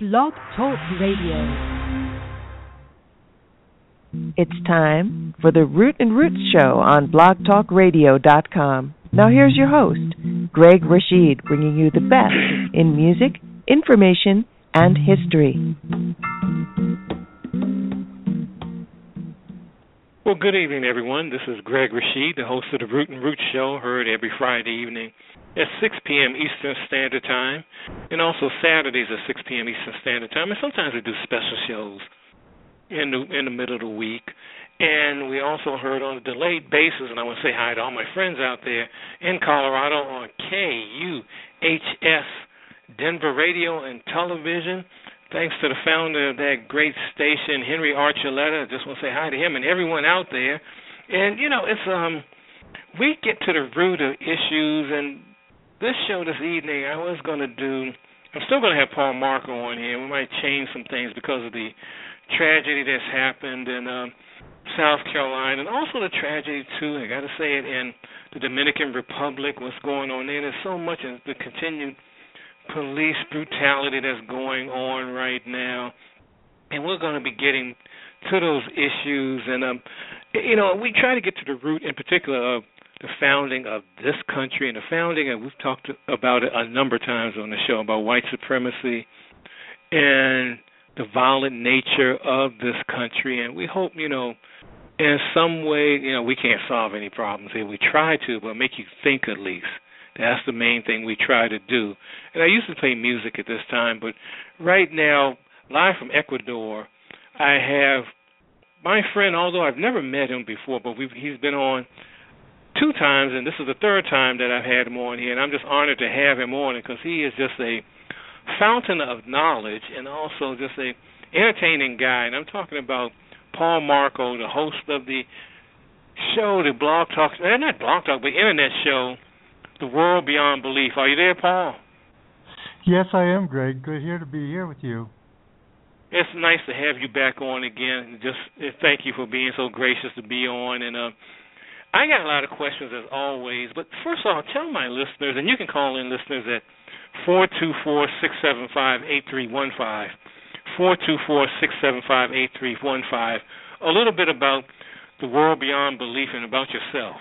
Blog Talk Radio. It's time for the Root and Roots Show on blogtalkradio.com. Now here's your host, Greg Rashid, bringing you the best in music, information, and history. Well, good evening, everyone. This is Greg Rashid, the host of the Root and Roots Show, heard every Friday evening at 6 p.m. Eastern Standard Time, and also Saturdays at 6 p.m. Eastern Standard Time. And sometimes we do special shows in the in the middle of the week. And we also heard on a delayed basis, and I want to say hi to all my friends out there in Colorado on KUHS Denver Radio and Television. Thanks to the founder of that great station, Henry Archuleta. I just want to say hi to him and everyone out there. And you know, it's um, we get to the root of issues, and this show this evening, I was going to do. I'm still going to have Paul Marko on here. We might change some things because of the tragedy that's happened in um, South Carolina, and also the tragedy too. I got to say it in the Dominican Republic. What's going on there? There's so much of the continued police brutality that's going on right now, and we're going to be getting to those issues. And um, you know, we try to get to the root, in particular, of the founding of this country and the founding, and we've talked about it a number of times on the show about white supremacy and the violent nature of this country. And we hope, you know, in some way, you know, we can't solve any problems here. We try to, but make you think at least. That's the main thing we try to do. And I used to play music at this time, but right now, live from Ecuador, I have my friend, although I've never met him before, but we've, he's been on two times, and this is the third time that I've had him on here, and I'm just honored to have him on because he is just a fountain of knowledge and also just a entertaining guy. And I'm talking about Paul Marko, the host of the show, the Blog Talk, eh, not Blog Talk, but internet show, The World Beyond Belief. Are you there, Paul? Yes, I am, Greg. Good here to be here with you. It's nice to have you back on again. Just eh, thank you for being so gracious to be on, and uh, I got a lot of questions as always, but first of all, tell my listeners, and you can call in listeners at four two four six seven five eight three one five, four two four six seven five eight three one five. A little bit about the world beyond belief and about yourself.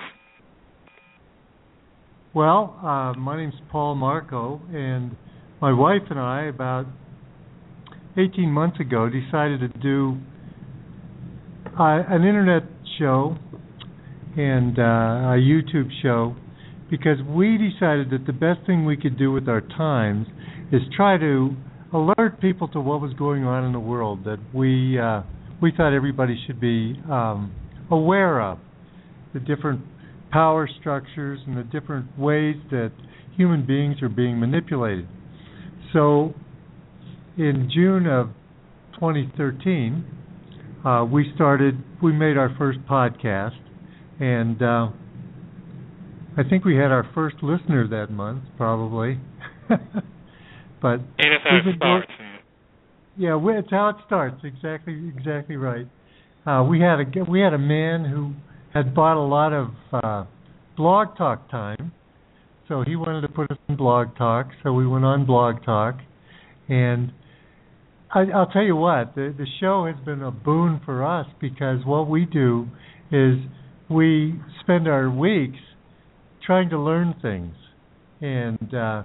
Well, uh, my name's Paul Marko, and my wife and I, about 18 months ago, decided to do uh, an internet show and uh, a YouTube show because we decided that the best thing we could do with our times is try to alert people to what was going on in the world that we uh, we thought everybody should be um, aware of the different power structures and the different ways that human beings are being manipulated. So, in June of 2013, uh, we started. We made our first podcast, and uh, I think we had our first listener that month, probably. but and it's how it starts. Yeah, it's how it starts. Exactly, exactly right. Uh, we had a we had a man who had bought a lot of uh, blog talk time, so he wanted to put us in blog talk. So we went on blog talk, and I, I'll tell you what, the the show has been a boon for us because what we do is we spend our weeks trying to learn things and uh,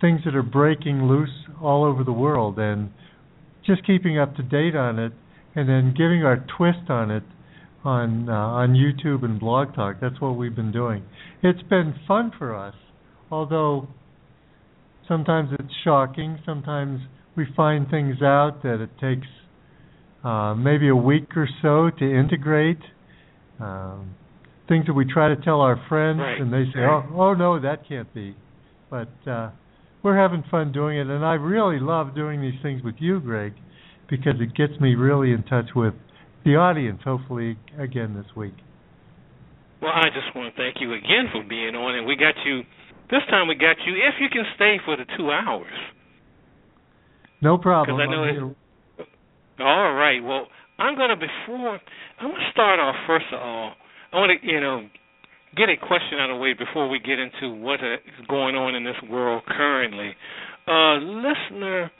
things that are breaking loose all over the world, and just keeping up to date on it, and then giving our twist on it on uh, on YouTube and Blog Talk. That's what we've been doing. It's been fun for us, although sometimes it's shocking. Sometimes we find things out that it takes uh, maybe a week or so to integrate. Um, things that we try to tell our friends, right. and they say, "Oh, oh no, that can't be." But uh, we're having fun doing it, and I really love doing these things with you, Greg, because it gets me really in touch with the audience. Hopefully, again this week. Well, I just want to thank you again for being on, and we got you this time. We got you if you can stay for the two hours. No problem. Because I know it. All right. Well, I'm going to before I'm to start off first of all. I want to you know get a question out of the way before we get into what is going on in this world currently. Uh, listener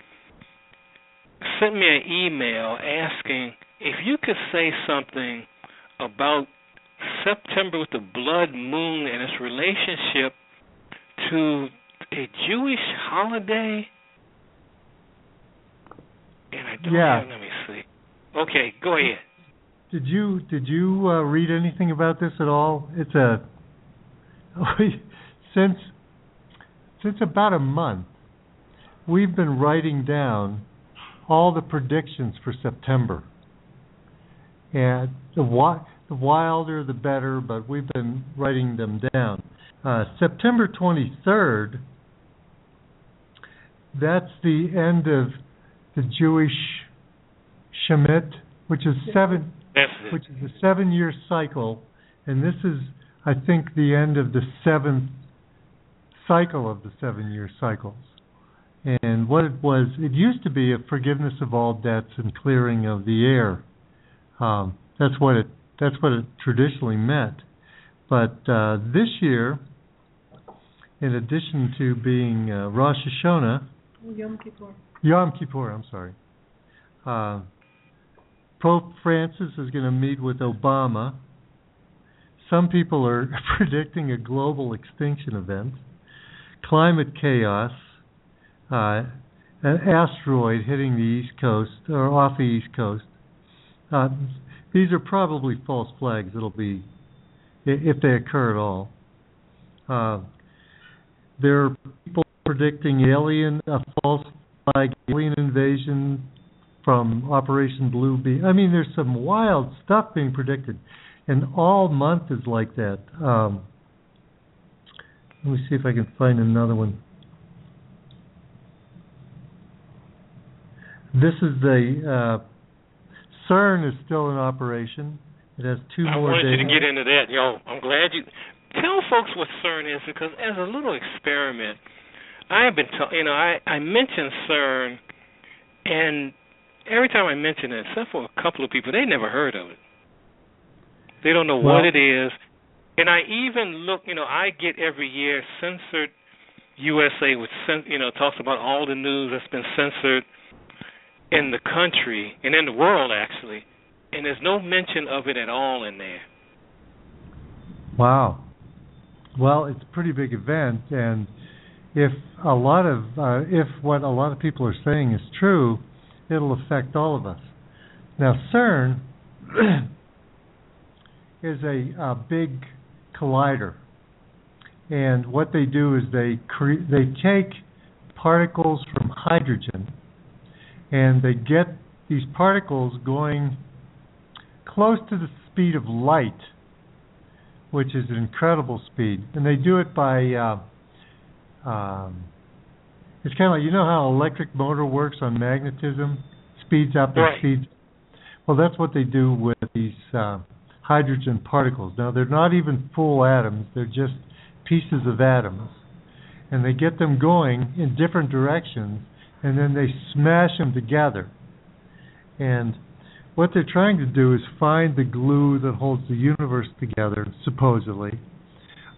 sent me an email asking if you could say something about September with the blood moon and its relationship to a Jewish holiday. And I don't Yeah. have, let me see. Okay, go ahead. Did you did you uh, read anything about this at all? It's a since since about a month we've been writing down all the predictions for September. And the the wilder the better, but we've been writing them down. Uh, September 23rd that's the end of the Jewish Shemitah, which is seven That's it. which is a seven year cycle, and this is, I think, the end of the seventh cycle of the seven year cycles. And what it was, it used to be a forgiveness of all debts and clearing of the air. Um, that's what it that's what it traditionally meant. But uh, this year, in addition to being uh, Rosh Hashanah, Yom Kippur. Yom Kippur, I'm sorry. Uh, Pope Francis is going to meet with Obama. Some people are predicting a global extinction event, climate chaos, uh, an asteroid hitting the East Coast or off the East Coast. Uh, these are probably false flags. It'll be if they occur at all. Uh, there are people predicting alien a false flag alien invasion from Operation Blue Beam. I mean, there's some wild stuff being predicted, and all month is like that. Um, let me see if I can find another one. This is the uh, CERN is still in operation. It has two I more wanted days. you to get into that, yo. I'm glad you tell folks what CERN is because as a little experiment, I've been, ta- you know, I I mentioned CERN, and every time I mention it, except for a couple of people, they never heard of it. They don't know what it is, and I even look, you know, I get every year censored USA, which you know talks about all the news that's been censored in the country and in the world actually, and there's no mention of it at all in there. Wow. Well, it's a pretty big event, and if a lot of uh, if what a lot of people are saying is true, it'll affect all of us. Now, CERN is a, a big collider, and what they do is they cre- they take particles from hydrogen, and they get these particles going close to the speed of light which is an incredible speed, and they do it by. Uh, um, it's kind of like you know how electric motor works on magnetism, speeds up and Right. speeds. Well, that's what they do with these uh, hydrogen particles. Now they're not even full atoms; they're just pieces of atoms, and they get them going in different directions, and then they smash them together. And what they're trying to do is find the glue that holds the universe together, supposedly,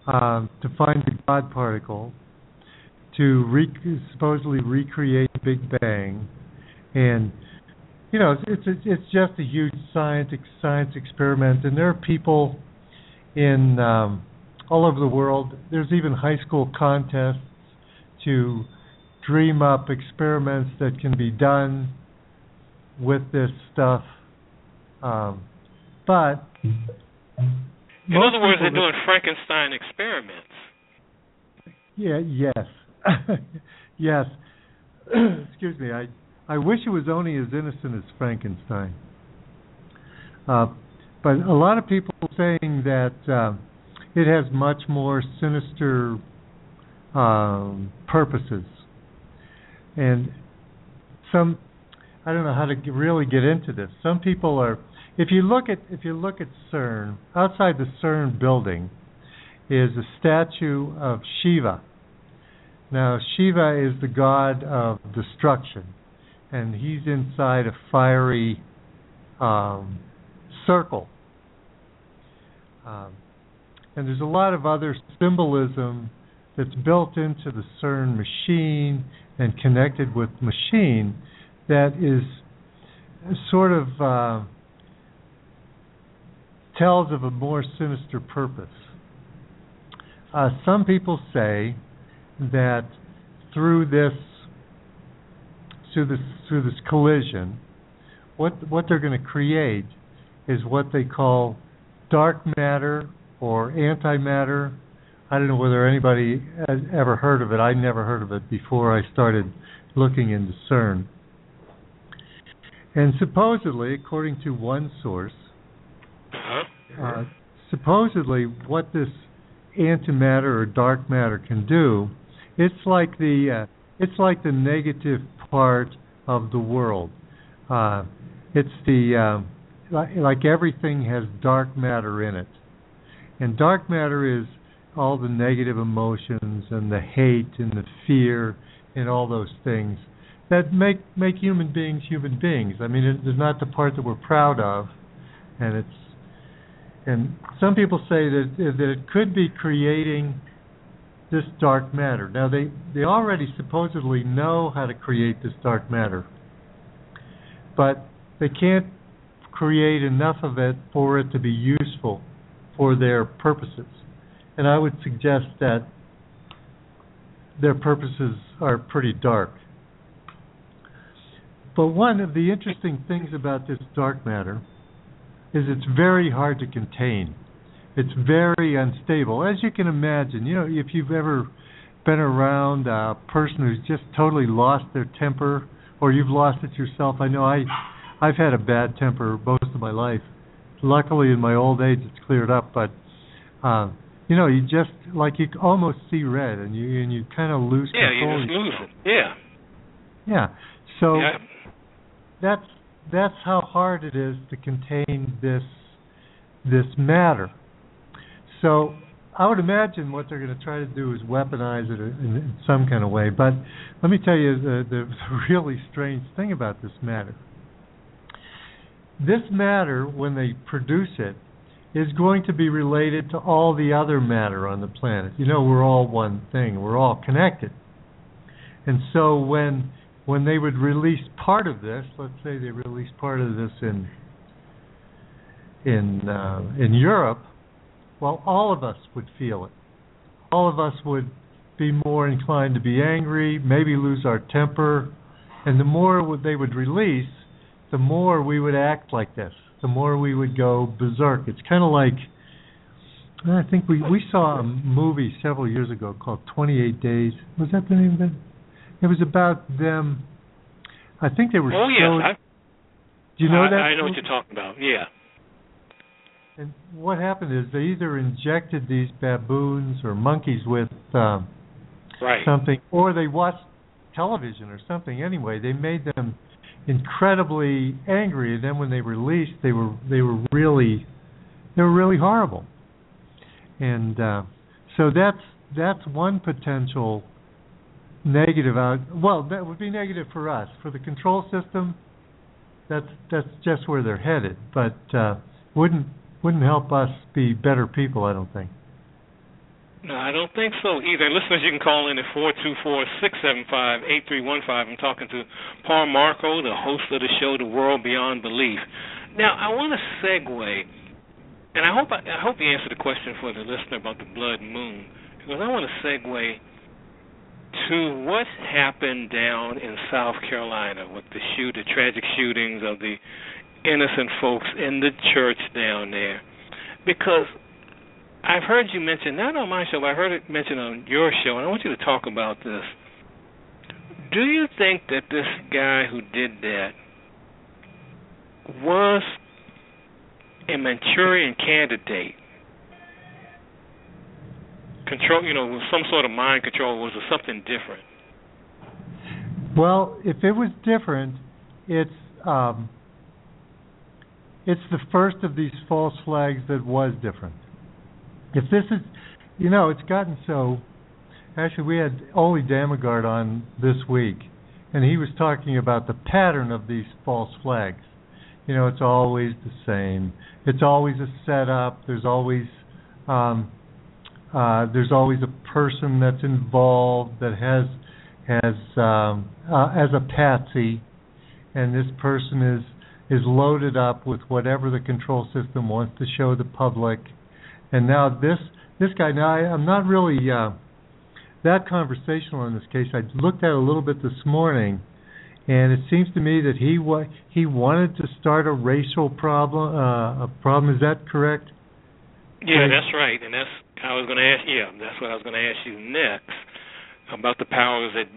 um, to find the God particle, to re- supposedly recreate the Big Bang, and you know it's it's, it's just a huge science science experiment, and there are people in um, all over the world. There's even high school contests to dream up experiments that can be done with this stuff. Um, but In other words, they're doing Frankenstein experiments. Yeah, yes. yes. Excuse me. I I wish it was only as innocent as Frankenstein. Uh, but a lot of people are saying that uh, it has much more sinister um, purposes, and some I don't know how to really get into this. Some people are. If you look at if you look at CERN outside the CERN building, is a statue of Shiva. Now, Shiva is the god of destruction, and he's inside a fiery um, circle. Um, and there's a lot of other symbolism that's built into the CERN machine and connected with machine that is sort of uh, tells of a more sinister purpose. Uh, some people say that through this through this through this collision, what what they're going to create is what they call dark matter or antimatter. I don't know whether anybody has ever heard of it. I never heard of it before I started looking into CERN. And supposedly, according to one source, uh, supposedly what this antimatter or dark matter can do, it's like the uh, it's like the negative part of the world. Uh, it's the uh, like, everything has dark matter in it, and dark matter is all the negative emotions and the hate and the fear and all those things that make make human beings human beings. I mean, it, it's not the part that we're proud of, and it's and some people say that that it could be creating this dark matter. Now they they already supposedly know how to create this dark matter, but they can't create enough of it for it to be useful for their purposes. And I would suggest that their purposes are pretty dark. But one of the interesting things about this dark matter is it's very hard to contain. It's very unstable. As you can imagine, you know, if you've ever been around a person who's just totally lost their temper or you've lost it yourself. I know I I've had a bad temper most of my life. Luckily in my old age it's cleared up, but uh you know, you just like you almost see red and you and you kind of lose Yeah, control. you just lose it. Yeah. Yeah. So yeah. that's that's how hard it is to contain this this matter. So I would imagine what they're going to try to do is weaponize it in, some kind of way. But let me tell you the, the really strange thing about this matter. This matter, when they produce it, is going to be related to all the other matter on the planet. You know, we're all one thing. We're all connected. And so when when they would release part of this, let's say they released part of this in in uh, in Europe, well, all of us would feel it. All of us would be more inclined to be angry, maybe lose our temper, and the more they would release, the more we would act like this. The more we would go berserk. It's kind of like I think we we saw a movie several years ago called 28 Days. Was that the name of it? It was about them. I think they were. Oh showing, yes, I, do you know I, that? I know what you're talking about. Yeah. And what happened is they either injected these baboons or monkeys with um, Right. something, or they watched television or something. Anyway, they made them incredibly angry, and then when they released, they were they were really they were really horrible. And uh, so that's that's one potential negative out. Well, that would be negative for us. For the control system, that's that's just where they're headed, but uh, wouldn't wouldn't help us be better people. I don't think. No, I don't think so either. Listeners, you can call in at four two four six seven five eight three one five. I'm talking to Paul Marko, the host of the show, The World Beyond Belief. Now, I want to segue, and I hope I, I hope you answer the question for the listener about the blood moon, because I want to segue to what happened down in South Carolina with the shoot, the tragic shootings of the innocent folks in the church down there, because I've heard you mention not on my show, but I heard it mentioned on your show, and I want you to talk about this. Do you think that this guy who did that was a Manchurian candidate? Control, you know, with some sort of mind control, or was it something different? Well, if it was different, it's um, it's the first of these false flags that was different. If this is, you know, it's gotten so. Actually, we had Ole Dammegård on this week, and he was talking about the pattern of these false flags. You know, it's always the same. It's always a setup. There's always um, uh, there's always a person that's involved that has has um, uh, as a patsy, and this person is is loaded up with whatever the control system wants to show the public. And now this this guy now I, I'm not really uh, that conversational in this case. I looked at a little bit this morning, and it seems to me that he wa- he wanted to start a racial problem. Uh, a problem is that correct? Yeah, that's right, and that's I was going to ask. Yeah, that's what I was going to ask you next about the powers that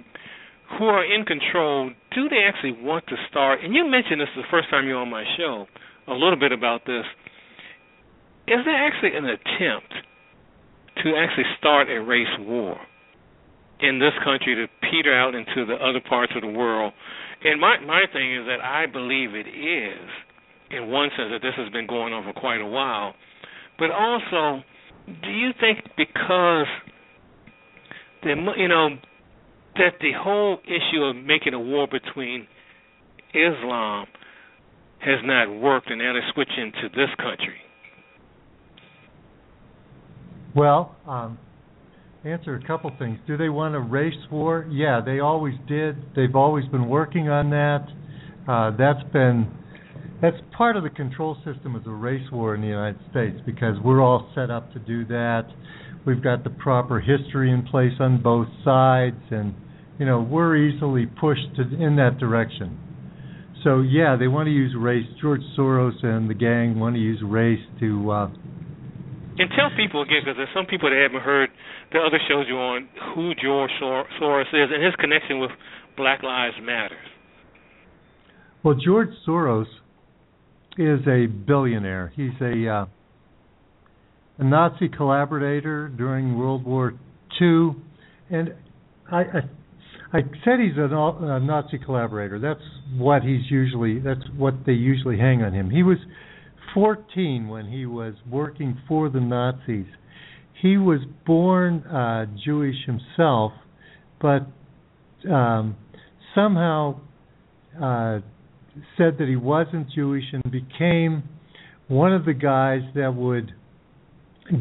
who are in control. Do they actually want to start? And you mentioned this the first time you were on my show a little bit about this. Is there actually an attempt to actually start a race war in this country to peter out into the other parts of the world? And my my thing is that I believe it is, in one sense, that this has been going on for quite a while. But also, do you think because the you know that the whole issue of making a war between Islam has not worked, and now they're switching to this country? Well, um, answer a couple things. Do they want a race war? Yeah, they always did. They've always been working on that. Uh, that's been that's part of the control system of the race war in the United States because we're all set up to do that. We've got the proper history in place on both sides, and you know we're easily pushed to, in that direction. So yeah, they want to use race. George Soros and the gang want to use race to. Uh, and tell people again, because there's some people that haven't heard the other shows you're on, who George Soros is and his connection with Black Lives Matter. Well, George Soros is a billionaire. He's a uh, a Nazi collaborator during World War II, and I, I I said he's a, Nazi collaborator. That's what he's usually. That's what they usually hang on him. He was 14 when he was working for the Nazis. He was born uh, Jewish himself, but um, somehow uh, said that he wasn't Jewish and became one of the guys that would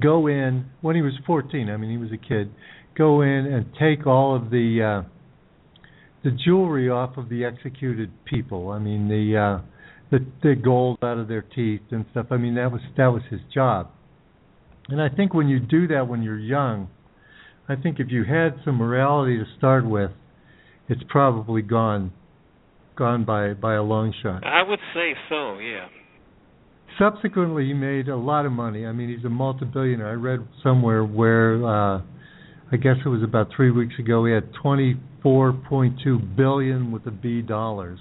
go in when he was 14. I mean, he was a kid. Go in and take all of the uh, the jewelry off of the executed people. I mean, the uh, the the gold out of their teeth and stuff. I mean, that was that was his job. And I think when you do that when you're young, I think if you had some morality to start with, it's probably gone gone by by a long shot. I would say so, yeah. Subsequently, he made a lot of money. I mean, he's a multi-billionaire. I read somewhere where uh I guess it was about 3 weeks ago he had 24.2 billion with a B dollars.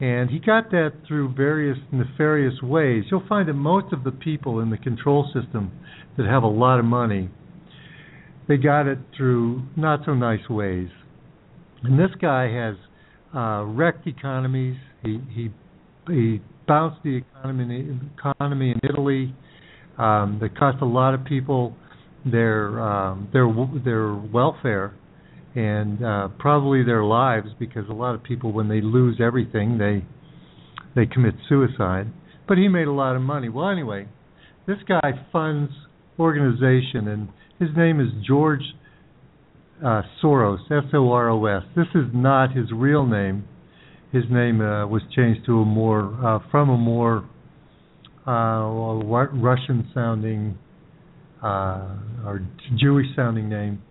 And he got that through various nefarious ways. You'll find that most of the people in the control system that have a lot of money, they got it through not so nice ways. And this guy has uh, wrecked economies. He he he bounced the economy economy in Italy. Um, that cost a lot of people their um, their their welfare and uh, probably their lives because a lot of people when they lose everything they they commit suicide. But he made a lot of money. Well, anyway, this guy funds organization and his name is George uh, Soros, S-O-R-O-S. This is not his real name. His name uh, was changed to a more uh, from a more uh, Russian-sounding uh, or Jewish-sounding name.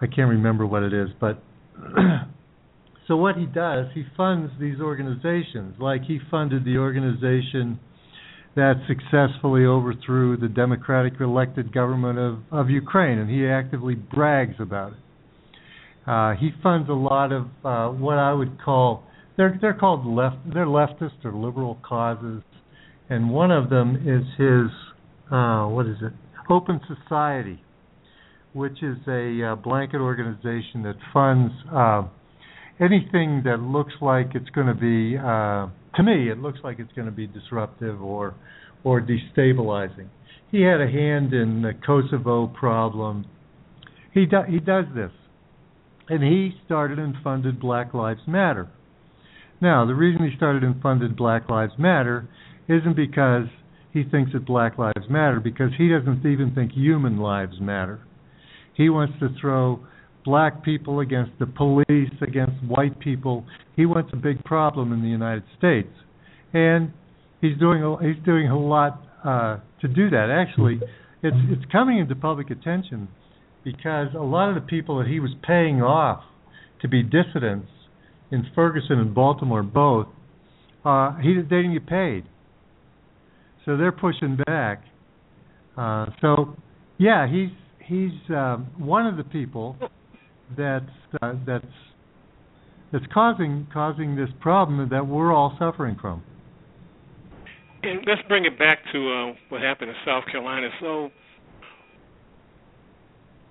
I can't remember what it is, but so what he does, he funds these organizations. Like he funded the organization that successfully overthrew the democratic elected government of, of Ukraine, and he actively brags about it. Uh, he funds a lot of uh, what I would call they're they're called left they're leftist or liberal causes, and one of them is his uh, what is it Open Society, which is a uh, blanket organization that funds uh, anything that looks like it's going to be uh, to me, it looks like it's going to be disruptive or or destabilizing. He had a hand in the Kosovo problem. He do, he does this, and he started and funded Black Lives Matter. Now, the reason he started and funded Black Lives Matter isn't because he thinks that Black Lives Matter, because he doesn't even think human lives matter. He wants to throw black people against the police, against white people. He wants a big problem in the United States. and he's doing a, he's doing a lot uh, to do that. Actually, it's it's coming into public attention because a lot of the people that he was paying off to be dissidents in Ferguson and Baltimore both, uh, he they didn't get paid, so they're pushing back. Uh, so, yeah, he's he's um, one of the people that's uh, that's that's causing causing this problem that we're all suffering from. And let's bring it back to uh, what happened in South Carolina. So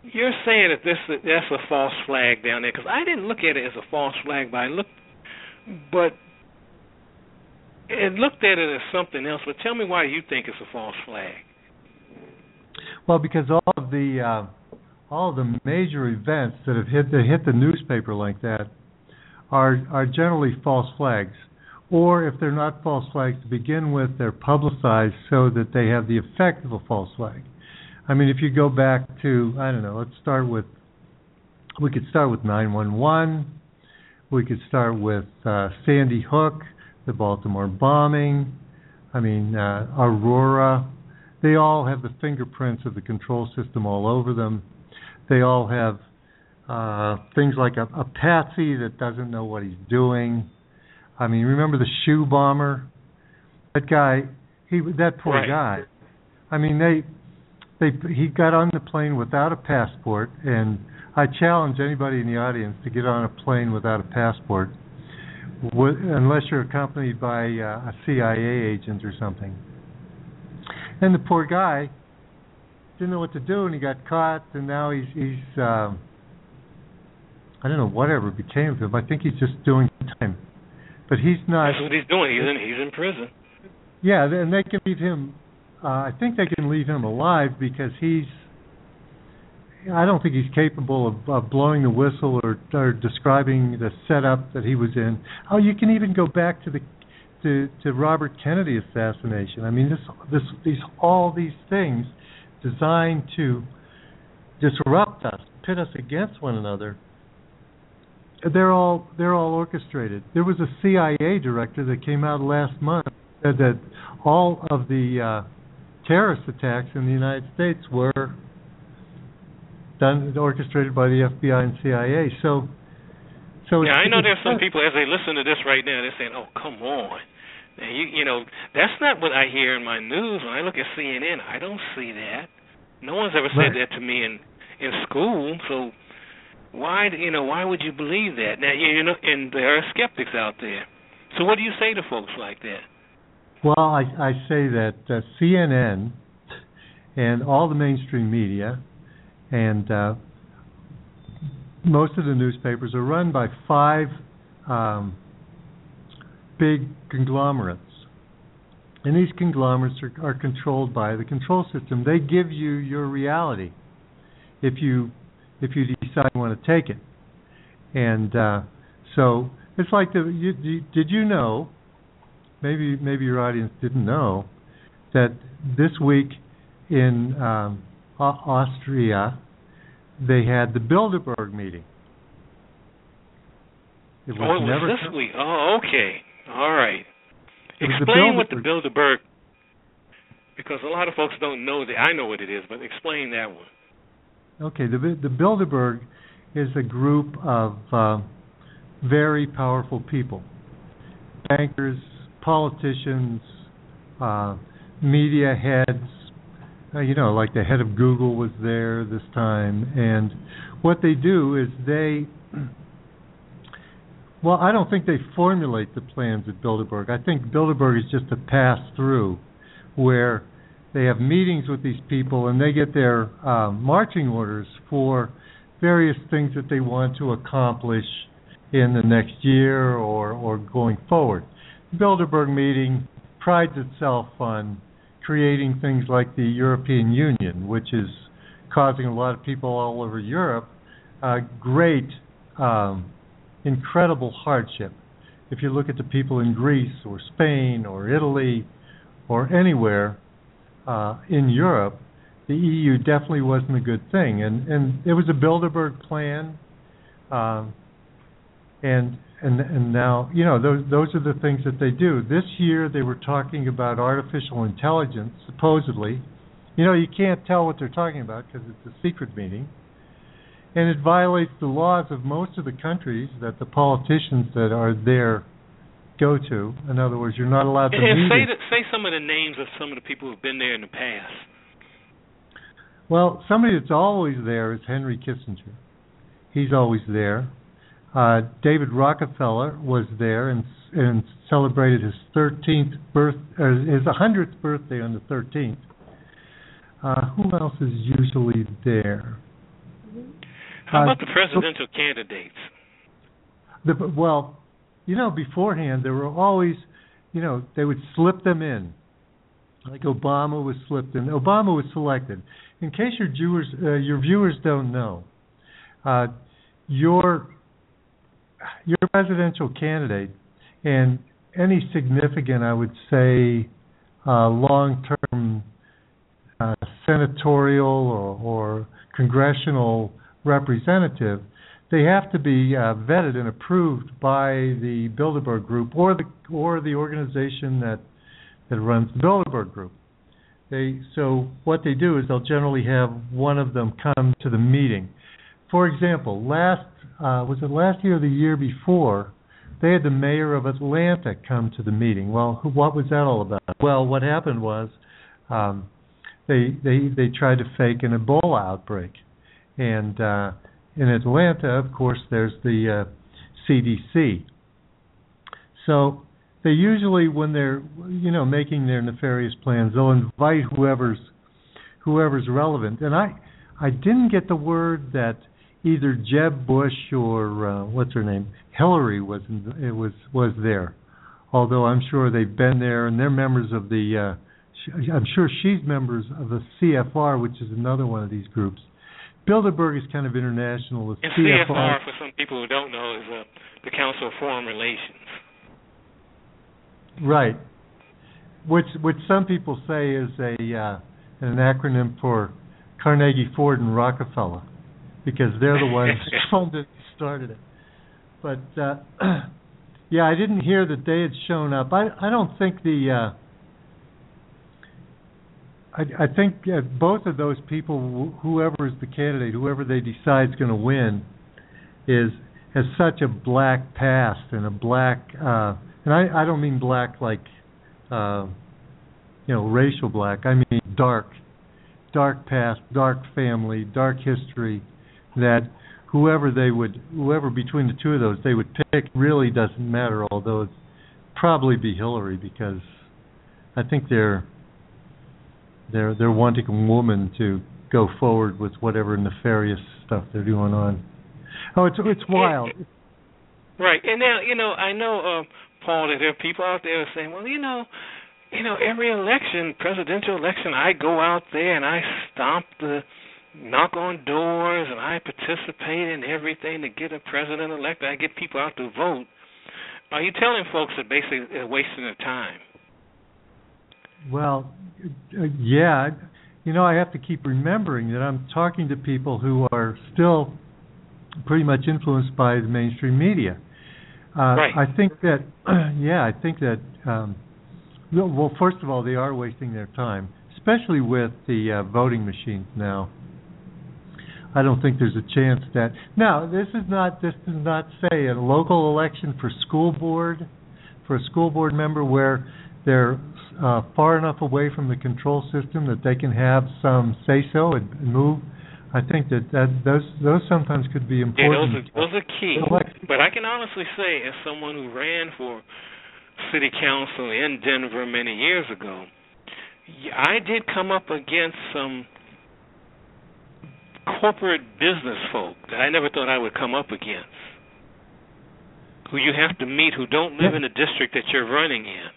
you're saying that this that's a false flag down there because I didn't look at it as a false flag, but I looked, but it looked at it as something else. But tell me why you think it's a false flag. Well, because all of the uh, all of the major events that have hit that hit the newspaper like that are are generally false flags, or if they're not false flags to begin with, they're publicized so that they have the effect of a false flag. I mean, if you go back to I don't know, let's start with we could start with 911. We could start with uh, Sandy Hook, the Baltimore bombing. I mean, uh, Aurora. They all have the fingerprints of the control system all over them. They all have uh, things like a, a patsy that doesn't know what he's doing. I mean, remember the shoe bomber? That guy, he that poor right. guy. I mean, they they he got on the plane without a passport, and I challenge anybody in the audience to get on a plane without a passport, with, unless you're accompanied by uh, a CIA agent or something. And the poor guy didn't know what to do, and he got caught, and now he's he's uh, I don't know whatever became of him. I think he's just doing time, but he's not. That's what he's doing. He's in he's in prison. Yeah, and they can leave him. Uh, I think they can leave him alive because he's. I don't think he's capable of, of blowing the whistle or, or describing the setup that he was in. Oh, you can even go back to the to to Robert Kennedy assassination. I mean, this this these all these things designed to disrupt us, pit us against one another. They're all they're all orchestrated. There was a CIA director that came out last month said that all of the uh, terrorist attacks in the United States were done orchestrated by the FBI and CIA. So, so yeah, I know there's some people as they listen to this right now, they're saying, "Oh, come on." And you you know that's not what I hear in my news when I look at CNN. I don't see that. No one's ever said right. that to me in in school. So why you know why would you believe that? Now you know, and there are skeptics out there. So what do you say to folks like that? Well, I I say that uh, CNN and all the mainstream media and uh, most of the newspapers are run by five um, big conglomerates. And these conglomerates are, are, controlled by the control system. They give you your reality if you if you decide you want to take it. And uh, so it's like the you, you, did you know? Maybe maybe your audience didn't know that this week in um, Austria they had the Bilderberg meeting. It was, oh, it was never this week. Oh, okay. All right. It Explain the what the Bilderberg, because a lot of folks don't know that. I know what it is, but explain that one. Okay, the the Bilderberg is a group of uh, very powerful people, bankers, politicians, uh, media heads. Uh, you know, like the head of Google was there this time, and what they do is they well, I don't think they formulate the plans at Bilderberg. I think Bilderberg is just a pass through where they have meetings with these people and they get their uh, marching orders for various things that they want to accomplish in the next year or, or going forward. Bilderberg meeting prides itself on creating things like the European Union, which is causing a lot of people all over Europe uh, great um, incredible hardship. If you look at the people in Greece or Spain or Italy or anywhere uh, in Europe, the EU definitely wasn't a good thing. And and it was a Bilderberg plan. Um, and and and now you know those those are the things that they do. This year they were talking about artificial intelligence, supposedly. You know, you can't tell what they're talking about because it's a secret meeting, and it violates the laws of most of the countries that the politicians that are there go to. In other words, you're not allowed to. And say the, say some of the names of some of the people who've been there in the past. Well, somebody that's always there is Henry Kissinger. He's always there. Uh, David Rockefeller was there and and celebrated his 13th birth, uh, his 100th birthday on the 13th. Uh, who else is usually there? How Uh, about the presidential candidates? The, well, you know, beforehand there were always, you know, they would slip them in. Like Obama was slipped in. Obama was selected. In case your viewers, uh, your viewers don't know, uh, your your presidential candidate and any significant, I would say, uh, long-term uh, senatorial or, or congressional representative, they have to be uh, vetted and approved by the Bilderberg Group or the or the organization that that runs the Bilderberg Group. They so what they do is they'll generally have one of them come to the meeting. For example, last uh, was it last year or the year before? They had the mayor of Atlanta come to the meeting. Well, who, what was that all about? Well, what happened was um, they they they tried to fake an Ebola outbreak, and uh, in Atlanta, of course, there's the uh, CDC. So they usually, when they're you know making their nefarious plans, they'll invite whoever's whoever's relevant. And I I didn't get the word that either Jeb Bush or uh, what's her name Hillary was in, it was was there. Although I'm sure they've been there and they're members of the. Uh, I'm sure she's members of the CFR, which is another one of these groups. Bilderberg is kind of international. The And CFR, CFR, for some people who don't know, is uh, the Council of Foreign Relations. right? Which which some people say is a uh, an acronym for Carnegie, Ford, and Rockefeller, because they're the ones who started it. But uh, yeah, I didn't hear that they had shown up. I I don't think the uh, I, I think uh, both of those people, wh- whoever is the candidate, whoever they decide is going to win, is has such a black past and a black, uh, and I, I don't mean black like, uh, you know, racial black. I mean dark, dark past, dark family, dark history. That whoever they would, whoever between the two of those they would pick, really doesn't matter. Although it's probably be Hillary because I think they're they're they're wanting a woman to go forward with whatever nefarious stuff they're doing on. Oh, it's it's wild. Right, and now you know I know, uh, Paul, that there are people out there saying, well, you know, you know, every election, presidential election, I go out there and I stomp the, knock on doors, and I participate in everything to get a president elected. I get people out to vote. Are you telling folks that basically they're wasting their time? Well, uh, yeah, you know, I have to keep remembering that I'm talking to people who are still pretty much influenced by the mainstream media. Uh, Right. I think that, yeah, I think that. Um, well, first of all, they are wasting their time, especially with the uh, voting machines now. I don't think there's a chance that. Now, this is not. This does not say a local election for school board, for a school board member where they're uh, far enough away from the control system that they can have some say so and, and move. I think that, that those those sometimes could be Yeah, those important. are those are key. But I can honestly say, as someone who ran for city council in Denver many years ago, I did come up against some corporate business folk that I never thought I would come up against. Who you have to meet who don't live in the district that you're running in.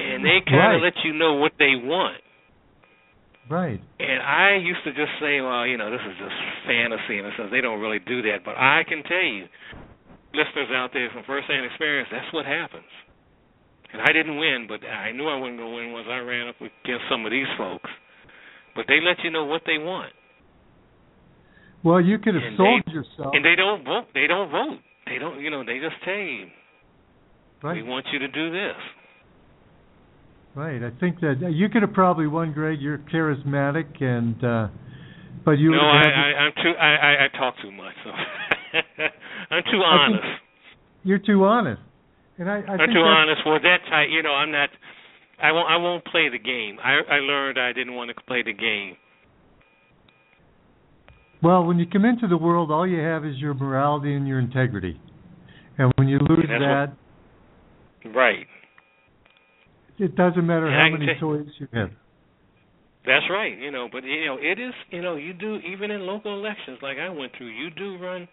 And they kind of Right. let you know what they want. right. And I used to just say, well, you know, this is just fantasy, in a sense. They don't really do that. But I can tell you, listeners out there from first-hand experience, that's what happens. And I didn't win, but I knew I wasn't going to win once I ran up against some of these folks. But they let you know what they want. Well, you could have And sold they- yourself. and they don't vote. They don't vote. They don't. You know, they just tell you, right. we want you to do this. Right. I think that you could have probably won, Greg. You're charismatic, and uh, but you. no, I, I, I'm too. I, I, I talk too much. So I'm too honest. You're too honest, and I. I I'm think too honest. Well, that type. You know, I'm not. I won't. I won't play the game. I, I learned I didn't want to play the game. Well, when you come into the world, all you have is your morality and your integrity, and when you lose that, that's Right. it doesn't matter And how many tell- toys you have. That's right. You know, but you know, it is. You know, you do even in local elections like I went through. You do run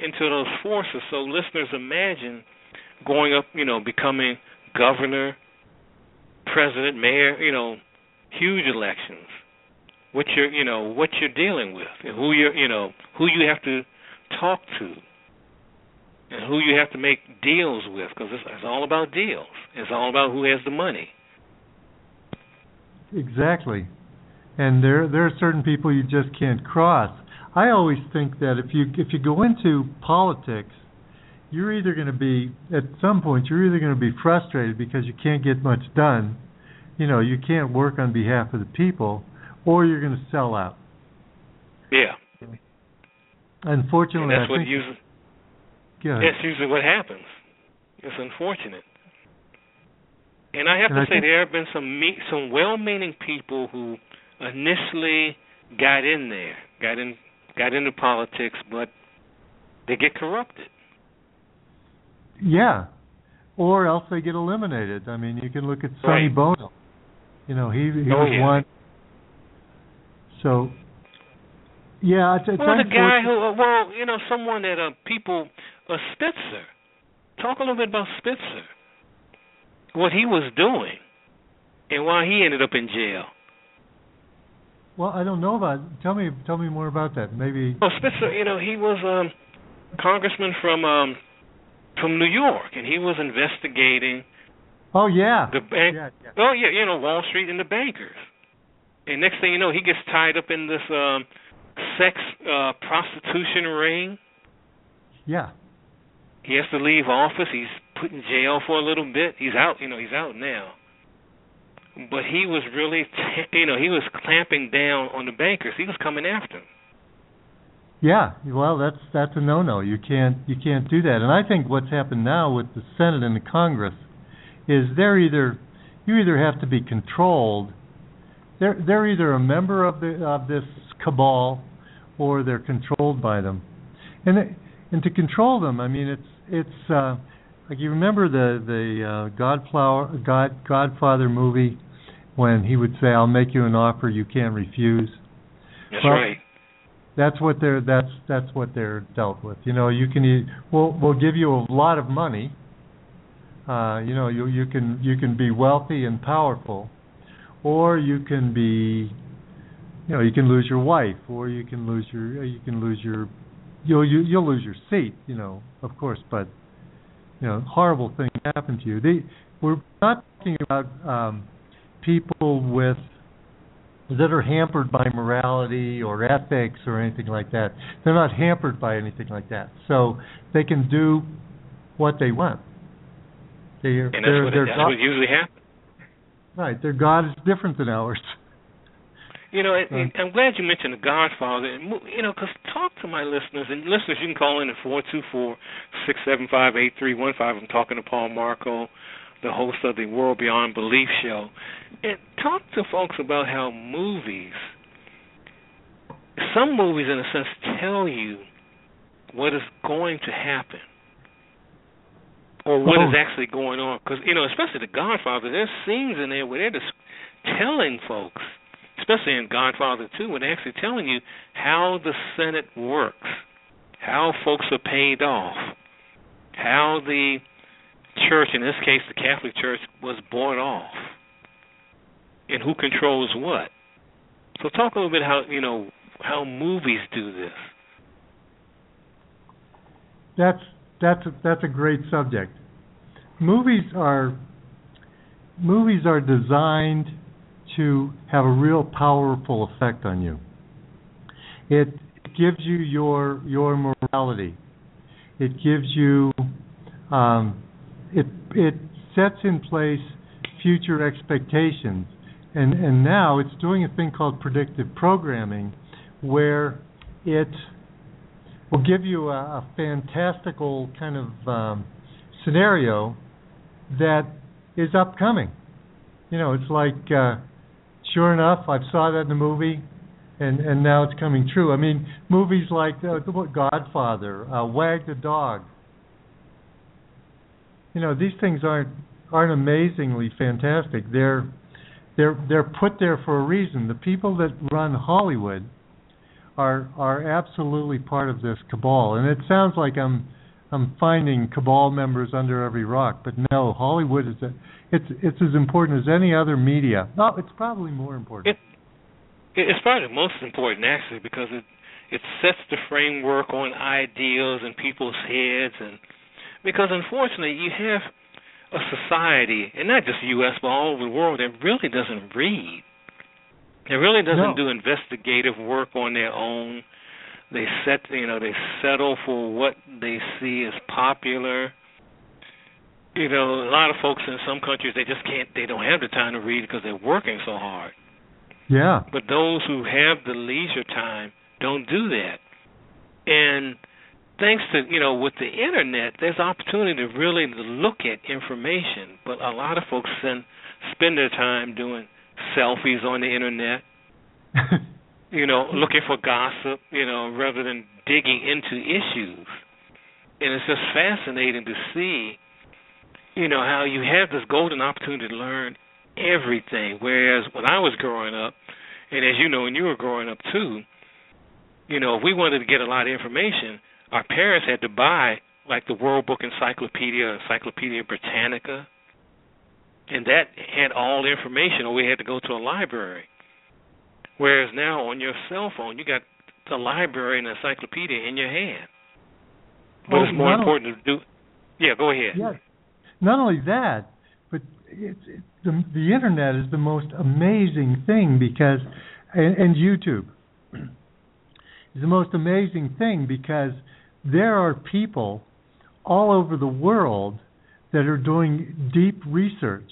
into those forces. So listeners, imagine going up. You know, becoming governor, president, mayor. You know, huge elections. What you're, you know, what you're dealing with, and who you're, you know, who you have to talk to, and who you have to make deals with, because it's, it's all about deals. It's all about who has the money. Exactly. And there there are certain people you just can't cross. I always think that if you if you go into politics, you're either going to be at some point you're either going to be frustrated because you can't get much done, you know, you can't work on behalf of the people, or you're going to sell out. Yeah, Unfortunately, and that's I what usually. That's usually what happens. It's unfortunate. And I have And to I say, there have been some me- some well-meaning people who initially got in there, got in, got into politics, but they get corrupted. Yeah. Or else they get eliminated. I mean, you can look at Sonny Right. Bono. You know, he he Oh, was yeah. one. So, yeah, it's, it's well, the guy who, uh, well, you know, someone that uh, people, uh, Spitzer. Talk a little bit about Spitzer. What he was doing, and why he ended up in jail. Well, I don't know about. Tell me, tell me more about that. Maybe. Well, Spitzer, you know, he was um congressman from um from New York, and he was investigating Oh yeah. the bank. Yeah, yeah. Oh yeah, you know Wall Street and the bankers. And next thing you know, he gets tied up in this um sex uh prostitution ring. Yeah. He has to leave office. He's put in jail for a little bit. He's out. You know, he's out now. But he was really, t- you know, he was clamping down on the bankers. He was coming after them. Yeah. Well, that's that's a no-no. You can't you can't do that. And I think what's happened now with the Senate and the Congress is they're either you either have to be controlled. They're they're either a member of the of this cabal or they're controlled by them. And they, and to control them, I mean it's it's uh like you remember the the uh Godflower God Godfather movie when he would say I'll make you an offer you can't refuse. That's Well, right. That's what they're that's that's what they're dealt with. You know, you can we'll we'll give you a lot of money. Uh, you know, you you can you can be wealthy and powerful, or you can be, you know, you can lose your wife, or you can lose your you can lose your you'll you, you'll lose your seat. You know, of course, but you know, horrible things happen to you. They we're not talking about um, people with that are hampered by morality or ethics or anything like that. They're not hampered by anything like that. So they can do what they want. They, And that's their, what that's God, what usually happens. right, their God is different than ours. You know, and, and I'm glad you mentioned The Godfather. And you know, because talk to my listeners and listeners, you can call in at four two four six seven five eight three one five. I'm talking to Paul Marko, the host of the World Beyond Belief show, and talk to folks about how movies, some movies, in a sense, tell you what is going to happen. Or what oh. is Oh. actually going on? Because you know, especially The Godfather, there's scenes in there where they're just telling folks especially in Godfather 2, when they're actually telling you how the Senate works, how folks are paid off, how the church, in this case the Catholic Church, was bought off, and who controls what. So talk a little bit how you know how movies do this. That's that's a, that's a great subject. Movies are movies are designed to have a real powerful effect on you. It gives you your your morality. It gives you um, it it sets in place future expectations, and and now it's doing a thing called predictive programming, where it will give you a, a fantastical kind of um, scenario that is upcoming. You know, it's like uh, sure enough, I saw that in the movie, and and now it's coming true. I mean, movies like uh, Godfather, uh, Wag the Dog. You know, these things aren't aren't amazingly fantastic. They're they're they're put there for a reason. The people that run Hollywood are are absolutely part of this cabal, and it sounds like I'm I'm finding cabal members under every rock, but no, Hollywood is a, it's it's as important as any other media. No, it's probably more important. It, it's probably the most important actually because it it sets the framework on ideals in people's heads and because unfortunately you have a society and not just the US but all over the world that really doesn't read. It really doesn't No. do investigative work on their own. They set you know, they settle for what they see as popular. You know, a lot of folks in some countries they just can't they don't have the time to read because they're working so hard. Yeah. But those who have the leisure time don't do that. And thanks to you know with the internet, there's opportunity to really look at information. But a lot of folks spend spend their time doing selfies on the internet. You know, looking for gossip. You know, rather than digging into issues. And it's just fascinating to see. You know how you have this golden opportunity to learn everything. Whereas when I was growing up, and as you know, when you were growing up too, you know, if we wanted to get a lot of information, our parents had to buy like the World Book Encyclopedia, Encyclopedia Britannica, and that had all the information, or we had to go to a library. Whereas now on your cell phone, you got the library and encyclopedia in your hand. But Oh, it's more important to do. Yeah, go ahead. Yeah. Not only that, but it's it, the the internet is the most amazing thing because, and, and YouTube is the most amazing thing because there are people all over the world that are doing deep research,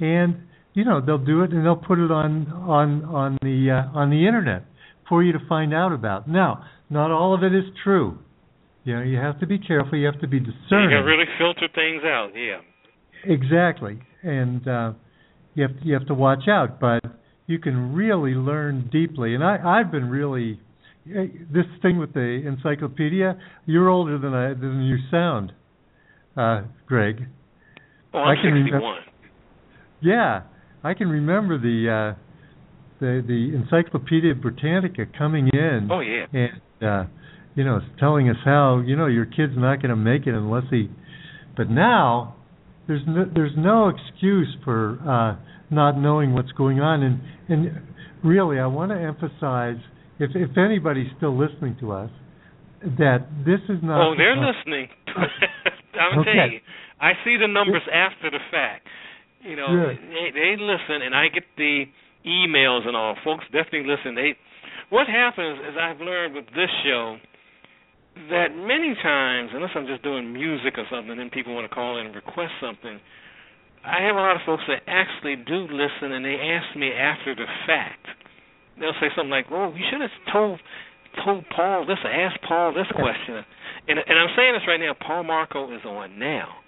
and you know they'll do it and they'll put it on on on the uh, on the internet for you to find out about. Now, not all of it is true. You know, you have to be careful. You have to be discerning. You can really filter things out. Yeah. Exactly, and uh, you have you have to watch out. But you can really learn deeply, and I I've been really eh, this thing with the encyclopedia. You're older than I than you sound, uh, Greg. Oh, I'm I can remember- 61. Yeah, I can remember the uh, the the Encyclopedia Britannica coming in Oh yeah. and uh, you know telling us how you know your kid's not going to make it unless he. But now there's no there's no excuse for uh, not knowing what's going on, and and really I want to emphasize if if anybody's still listening to us that this is not. Oh, they're listening. I'm Okay. telling you, I see the numbers after the fact. You know, Good. they, they listen, and I get the emails and all. Folks definitely listen. They, what happens is I've learned with this show that many times, unless I'm just doing music or something, and people want to call in and request something, I have a lot of folks that actually do listen, and they ask me after the fact. They'll say something like, "Oh, you should have told told Paul this, or asked Paul this question." And and I'm saying this right now. Paul Marko is on now.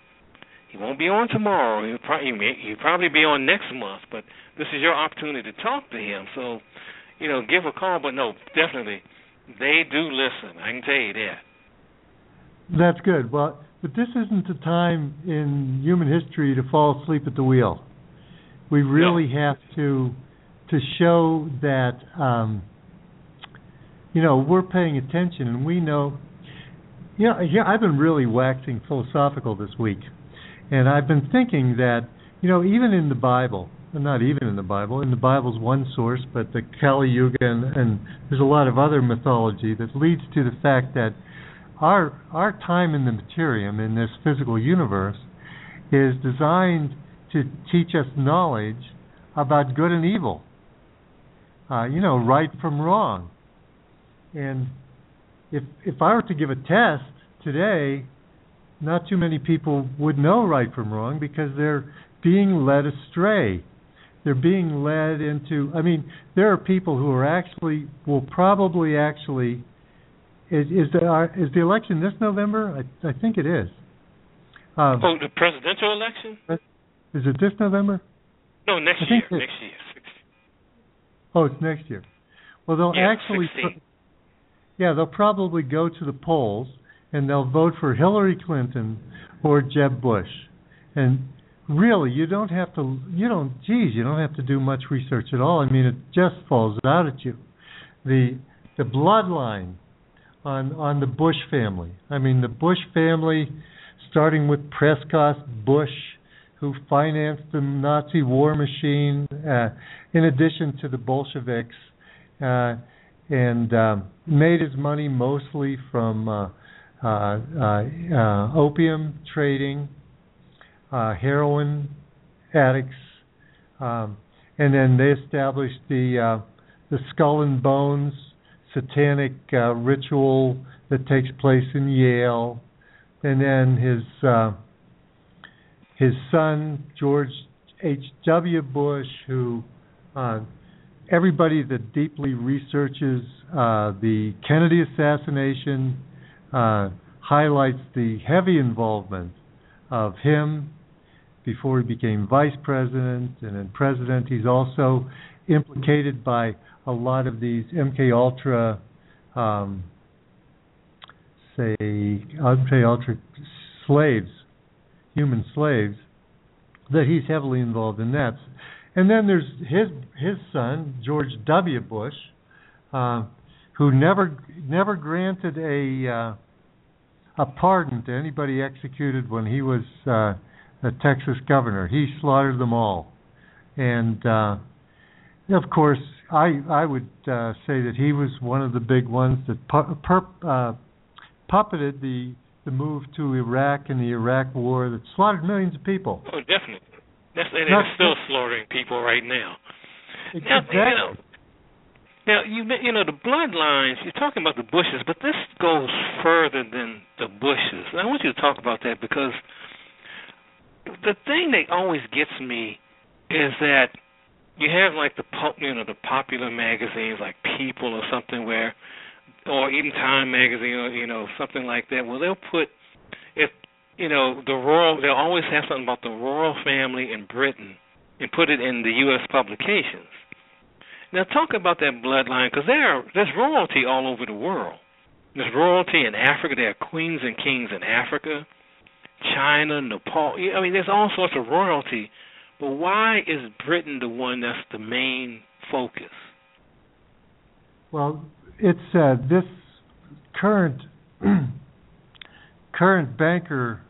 He won't be on tomorrow. He'll probably he'll probably be on next month. But this is your opportunity to talk to him. So, you know, give a call. But no, definitely, they do listen. I can tell you that. That's good. Well, but this isn't the time in human history to fall asleep at the wheel. We really have to to show that um, you know we're paying attention and we know. You know, yeah, I've been really waxing philosophical this week, and I've been thinking that you know even in the Bible, not even in the Bible, in the Bible's one source, but the Kali Yuga and, and there's a lot of other mythology that leads to the fact that our our time in the materium in this physical universe is designed to teach us knowledge about good and evil. Uh, you know, right from wrong. And if if I were to give a test today, not too many people would know right from wrong because they're being led astray. They're being led into. I mean, there are people who are actually will probably actually. Is, is the are, is the election this November? I I think it is. Um, oh, the presidential election. Is it this November? No, next year. Next year. Oh, it's next year. Well, they'll yeah, actually. yeah, they'll probably go to the polls and they'll vote for Hillary Clinton or Jeb Bush. And really, you don't have to. You don't. Geez, you don't have to do much research at all. I mean, it just falls out at you. The the bloodline on on the Bush family. I mean, the Bush family, starting with Prescott Bush, who financed the Nazi war machine, uh, in addition to the Bolsheviks, uh, and um, made his money mostly from uh, Uh, uh, uh, opium trading, heroin addicts, um, and then they established the the skull and bones satanic ritual that takes place in Yale, and then his his son George H. W. Bush, who uh, everybody that deeply researches uh, the Kennedy assassination uh, highlights the heavy involvement of him before he became vice president and then president. He's also implicated by a lot of these MK Ultra, um, say MK Ultra slaves, human slaves, that he's heavily involved in that. And then there's his his son George W. Bush, uh, who never never granted a uh, a pardon to anybody executed when he was uh, a Texas governor. He slaughtered them all, and uh, of course, I I would uh, say that he was one of the big ones that pu- perp, uh, puppeted the the move to Iraq and the Iraq War that slaughtered millions of people. Oh, definitely. That's and it's still slaughtering people right now. Exactly. Now, you know, now you you know the bloodlines. You're talking about the Bushes, but this goes further than the Bushes. And I want you to talk about that because the thing that always gets me is that you have like the you know the popular magazines like People or something where, or even Time magazine or you know something like that. Well, they'll put if you know the royal. They'll always have something about the royal family in Britain and put it in the U.S. publications. Now talk about that bloodline because there there's royalty all over the world. There's royalty in Africa. There are queens and kings in Africa, China, Nepal. I mean, there's all sorts of royalty. But why is Britain the one that's the main focus? Well, it's uh, this current current banker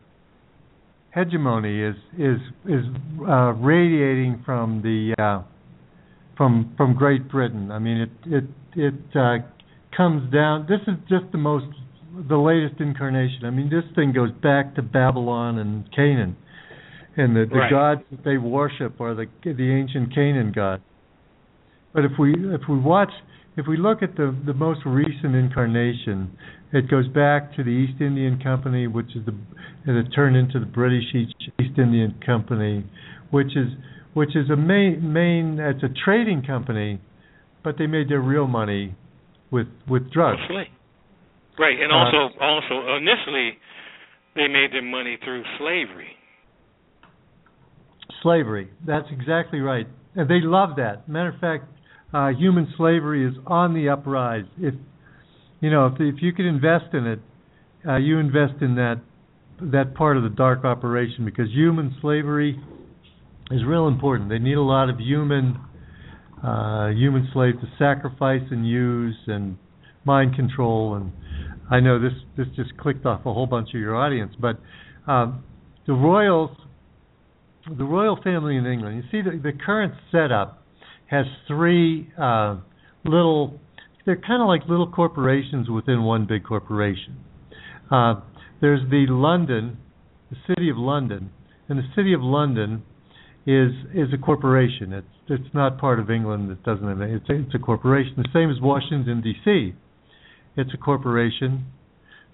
hegemony is is is uh, radiating from the uh, from from Great Britain. I mean, it it it uh, comes down. This is just the most the latest incarnation. I mean, this thing goes back to Babylon and Canaan, and the, the right. gods that they worship are the the ancient Canaan gods. But if we if we watch if we look at the the most recent incarnation, it goes back to the East Indian Company, which is the and it turned into the British East Indian Company, which is which is a main main it's a trading company, but they made their real money with with drugs. Mostly. Right, and uh, also also initially they made their money through slavery. Slavery, that's exactly right. And they love that. Matter of fact, uh, human slavery is on the uprise. If you know, if if you could invest in it, uh, you invest in that that part of the dark operation because human slavery is real important. They need a lot of human uh, human slaves to sacrifice and use and mind control. And I know this this just clicked off a whole bunch of your audience, but um, the royals, the royal family in England. You see, the, the current setup has three uh, little. They're kind of like little corporations within one big corporation. Uh, there's the London, the city of London, and the city of London is is a corporation. It's it's not part of England. It doesn't. It's a, it's a corporation. The same as Washington D.C. it's a corporation.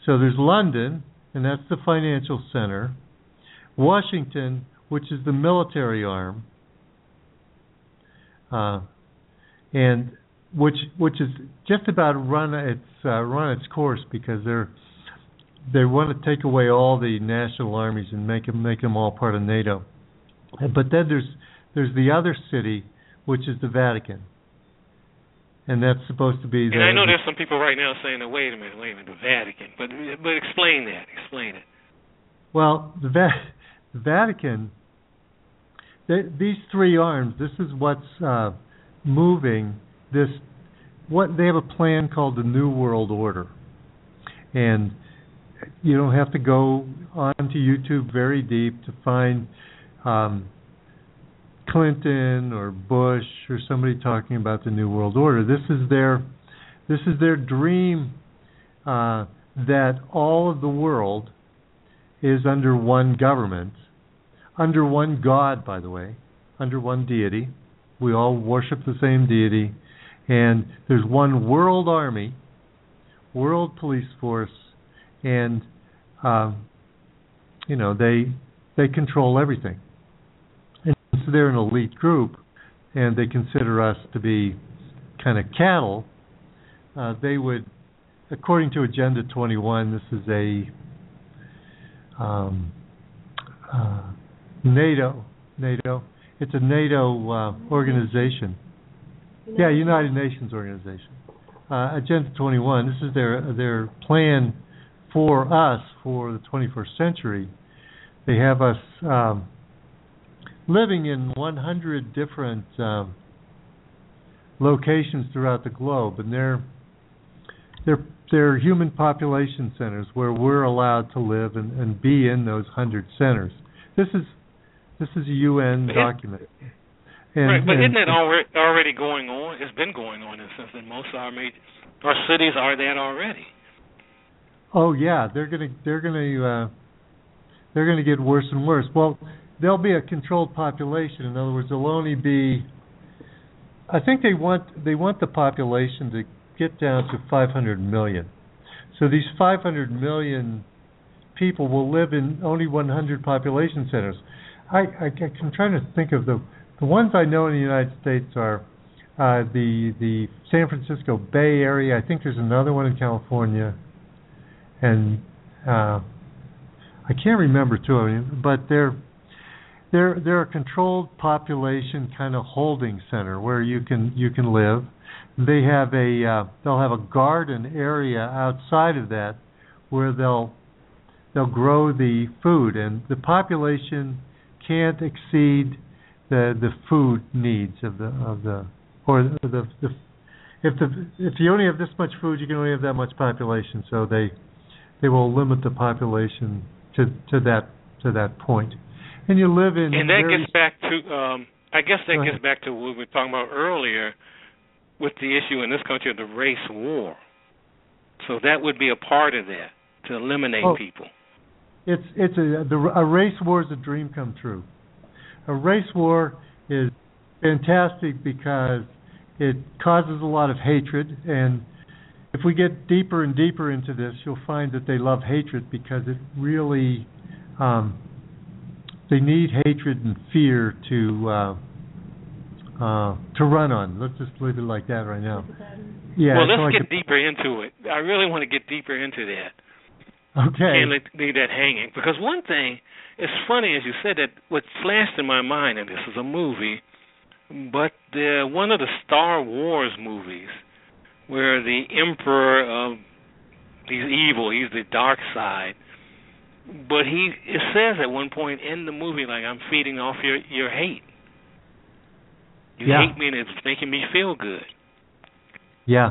So there's London, and that's the financial center. Washington, which is the military arm, uh, and which which is just about run its uh, run its course because they're they want to take away all the national armies and make them make them all part of NATO. But then there's there's the other city, which is the Vatican, and that's supposed to be. The, and I know there's some people right now saying, "Wait a minute, wait a minute, the Vatican." But but explain that. Explain it. Well, the, Va- the Vatican. They, these three arms. This is what's uh, moving this. What they have a plan called the New World Order, and you don't have to go onto YouTube very deep to find um, Clinton or Bush or somebody talking about the New World Order. This is their this is their dream uh, that all of the world is under one government, under one God, by the way, under one deity. We all worship the same deity, and there's one world army, world police force, and um, you know they they control everything. They're an elite group, and they consider us to be kind of cattle, uh, they would, according to Agenda 21, this is a um, uh, NATO. NATO. It's a NATO uh, organization. Yeah, United Nations organization. Uh, Agenda 21. This is their their plan for us for the 21st century. They have us um, living in 100 different um, locations throughout the globe, and they're they're they're human population centers where we're allowed to live and, and be in those hundred centers. This is this is a UN But document. And, right, but and- isn't that already already going on? It's been going on since in most of our major our cities are that already. Oh yeah, they're gonna they're gonna uh, they're gonna get worse and worse. Well, there'll be a controlled population. In other words, there'll only be. I think they want they want the population to get down to 500 million. So these 500 million people will live in only 100 population centers. I, I I'm trying to think of the the ones I know in the United States are uh, the the San Francisco Bay Area. I think there's another one in California and uh, I can't remember two of them, but they're they're they're a controlled population kind of holding center where you can you can live. They have a uh, they'll have a garden area outside of that where they'll they'll grow the food, and the population can't exceed the the food needs of the of the or the the, the if the if you only have this much food, you can only have that much population. So they they will limit the population to to that to that point. And you live in And that gets back to um I guess that gets back to what we were talking about earlier with the issue in this country of the race war. So that would be a part of that to eliminate Oh. people. it's it's a the, a race war is a dream come true. A race war is fantastic because it causes a lot of hatred and if we get deeper and deeper into this, you'll find that they love hatred because it really um, they need hatred and fear to uh, uh, to run on. Let's just leave it like that right now. Yeah. well, let's get deeper into it. I really want to get deeper into that. okay. Can't let, leave that hanging because one thing, it's funny as you said that what flashed in my mind, and this is a movie, but the one of the Star Wars movies where the Emperor of he's evil, he's the dark side. But he it says at one point in the movie like I'm feeding off your your hate. You Yeah. hate me and it's making me feel good. Yeah.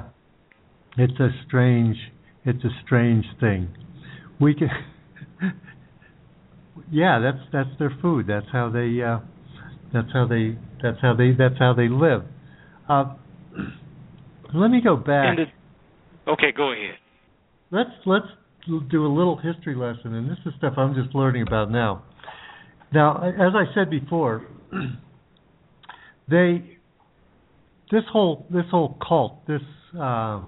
It's a strange it's a strange thing. We can Yeah, that's that's their food. That's how they uh that's how they that's how they that's how they live. Uh let me go back. The, okay, go ahead. let's let's do a little history lesson and this is stuff I'm just learning about now. Now, as I said before, they this whole this whole cult, this uh,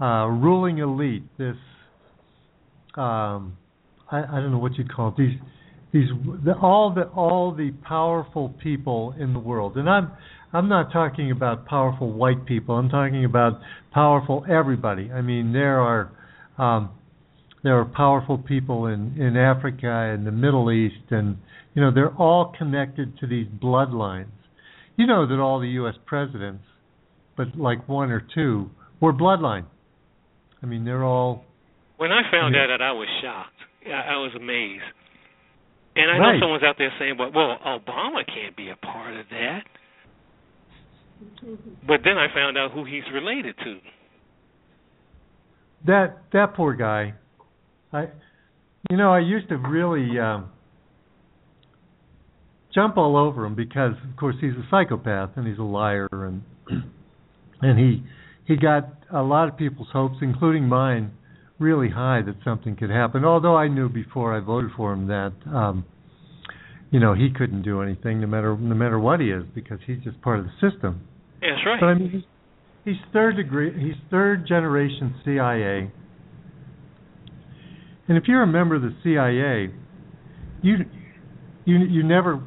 uh, ruling elite, this um, I, I don't know what you'd call it, these these the, all the all the powerful people in the world, and I'm I'm not talking about powerful white people. I'm talking about powerful everybody. I mean, there are um, there are powerful people in in Africa and the Middle East, and you know they're all connected to these bloodlines. You know that all the U.S. presidents, but like one or two, were bloodline. I mean, they're all. When I found I mean, that, I was shocked. I, I was amazed. And I right. know someone's out there saying, "Well, well, Obama can't be a part of that." But then I found out who he's related to. That that poor guy. I, you know, I used to really um, jump all over him because, of course, he's a psychopath and he's a liar, and and he he got a lot of people's hopes, including mine, really high that something could happen. Although I knew before I voted for him that um you know he couldn't do anything no matter no matter what he is because he's just part of the system. That's right. But I mean he's, he's third degree he's third generation CIA. And if you're a member of the CIA, you you you never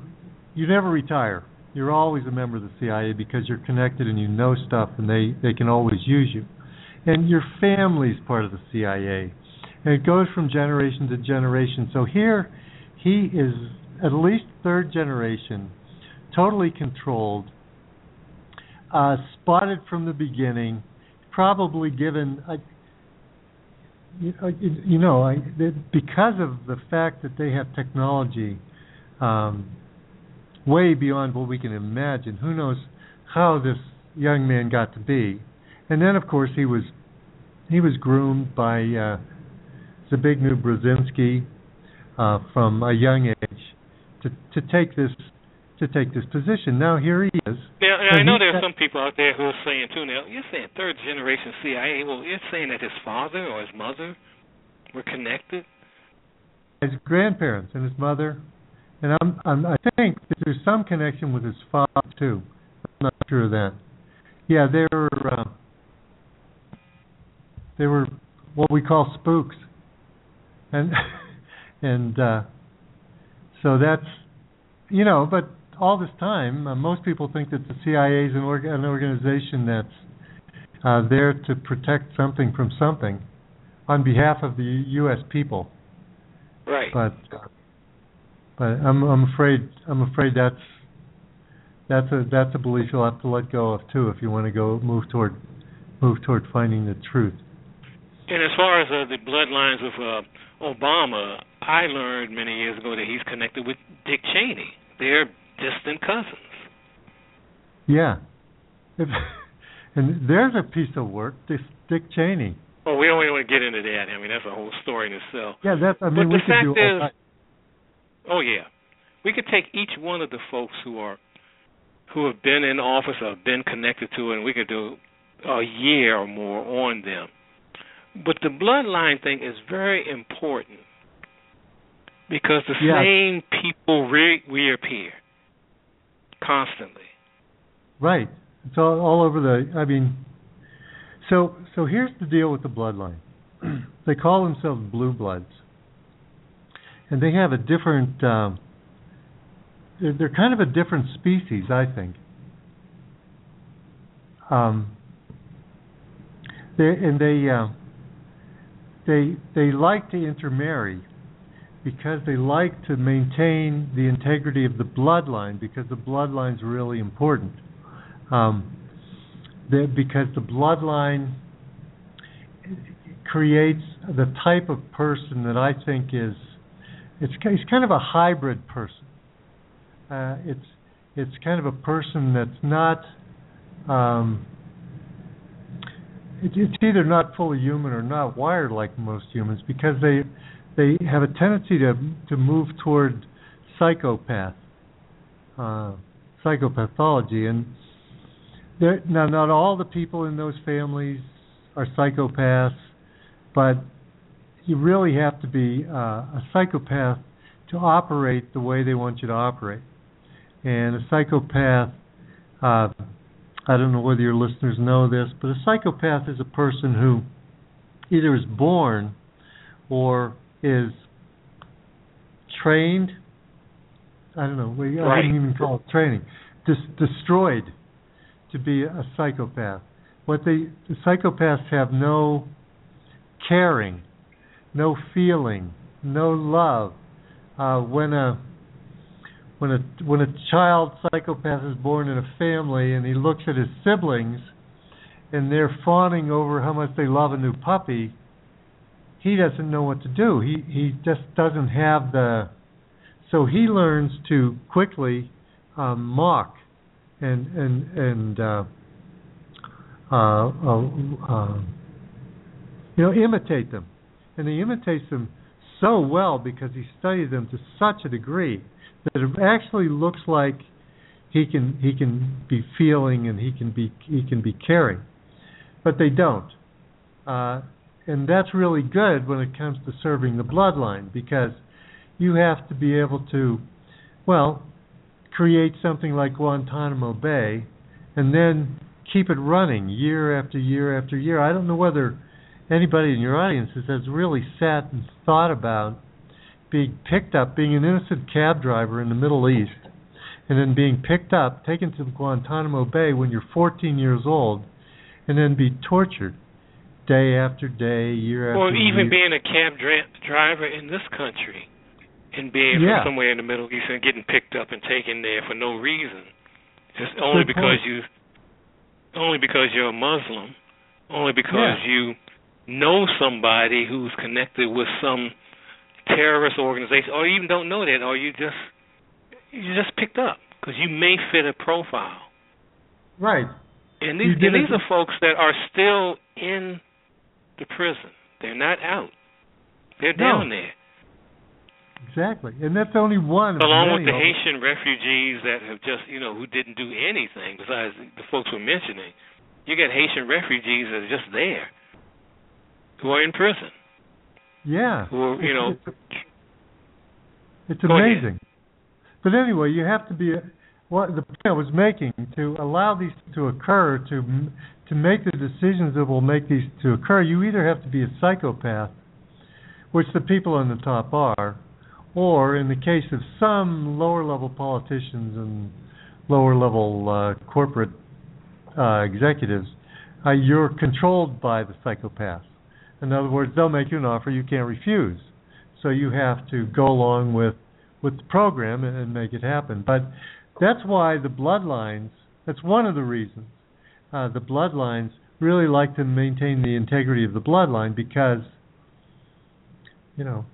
you never retire. You're always a member of the CIA because you're connected and you know stuff and they they can always use you and your family's part of the CIA. And it goes from generation to generation. So here he is at least third generation, totally controlled, uh, spotted from the beginning, probably given a, you know, I, because of the fact that they have technology um, way beyond what we can imagine. Who knows how this young man got to be? And then, of course, he was he was groomed by uh, Zbigniew Brzezinski uh, from a young age to to take this to take this position. Now here he is. Now, I know there's some people out there who are saying too. Now you're saying third generation CIA. Well, you're saying that his father or his mother were connected. His grandparents and his mother, and I'm, I'm I think that there's some connection with his father too. I'm not sure of that. Yeah, they were. Uh, they were what we call spooks, and and uh, so that's you know. But all this time, uh, most people think that the CIA is an, org- an organization that's uh, there to protect something from something on behalf of the U.S. people. Right. But but I'm I'm afraid I'm afraid that's that's a that's a belief you'll have to let go of too if you want to go move toward move toward finding the truth. And as far as uh, the bloodlines of uh, Obama, I learned many years ago that he's connected with Dick Cheney. They're distant cousins. Yeah. and there's a piece of work, this Dick Cheney. Oh, we don't want to get into that. I mean, that's a whole story in itself. Yeah, that's. I mean, but we the fact do is, oh yeah, we could take each one of the folks who are who have been in office or have been connected to it, and we could do a year or more on them. But the bloodline thing is very important because the yeah. same people re- reappear constantly. Right. It's all, all over the. I mean, so so here's the deal with the bloodline. they call themselves blue bloods, and they have a different. Um, they're, they're kind of a different species, I think. Um, they and they. Uh, they they like to intermarry because they like to maintain the integrity of the bloodline because the bloodline is really important. Um, because the bloodline creates the type of person that I think is it's it's kind of a hybrid person. Uh, it's it's kind of a person that's not um, it's either not fully human or not wired like most humans because they they have a tendency to to move toward psychopath uh, psychopathology. And now not all the people in those families are psychopaths but you really have to be uh, a psychopath to operate the way they want you to operate. And a psychopath uh, I don't know whether your listeners know this, but a psychopath is a person who either is born or is trained. I don't know. I Right. wouldn't even call it training. Dis- destroyed to be a psychopath. What they the psychopaths have no caring, no feeling, no love. Uh, when a when a when a child psychopath is born in a family and he looks at his siblings and they're fawning over how much they love a new puppy, he doesn't know what to do. He he just doesn't have the so he learns to quickly um, mock and and and uh, uh, uh, uh, you know imitate them, and he imitates them so well because he studied them to such a degree that it actually looks like he can he can be feeling and he can be he can be caring, but they don't, uh, and that's really good when it comes to serving the bloodline because you have to be able to, well, create something like Guantanamo Bay, and then keep it running year after year after year. I don't know whether anybody in your audience has really sat and thought about being picked up, being an innocent cab driver in the Middle East, and then being picked up, taken to Guantanamo Bay when you're 14 years old, and then be tortured day after day, year after Or year. even being a cab dra- driver in this country and being Yeah. from somewhere in the Middle East and getting picked up and taken there for no reason, just only because point. you, only because you're a Muslim, only because Yeah. you know somebody who's connected with some terrorist organization, or you even don't know that, or you just you just picked up because you may fit a profile. right. And these and these are folks that are still in the prison. They're not out. They're No. down there. Exactly, and that's only one. Along with the Haitian refugees that have just, you know, who didn't do anything besides the folks we're mentioning. You got Haitian refugees that are just there, who are in prison, Yeah. who are, you It's- know, it's, it's ahead. amazing. But anyway, you have to be what the point I was making to allow these to occur to to make the decisions that will make these to occur. You either have to be a psychopath, which the people on the top are, or in the case of some lower level politicians and lower level uh, corporate uh, executives, uh, you're controlled by the psychopath. In other words, they'll make you an offer you can't refuse. So you have to go along with with the program and, and make it happen. But that's why the bloodlines. That's one of the reasons uh, the bloodlines really like to maintain the integrity of the bloodline because you know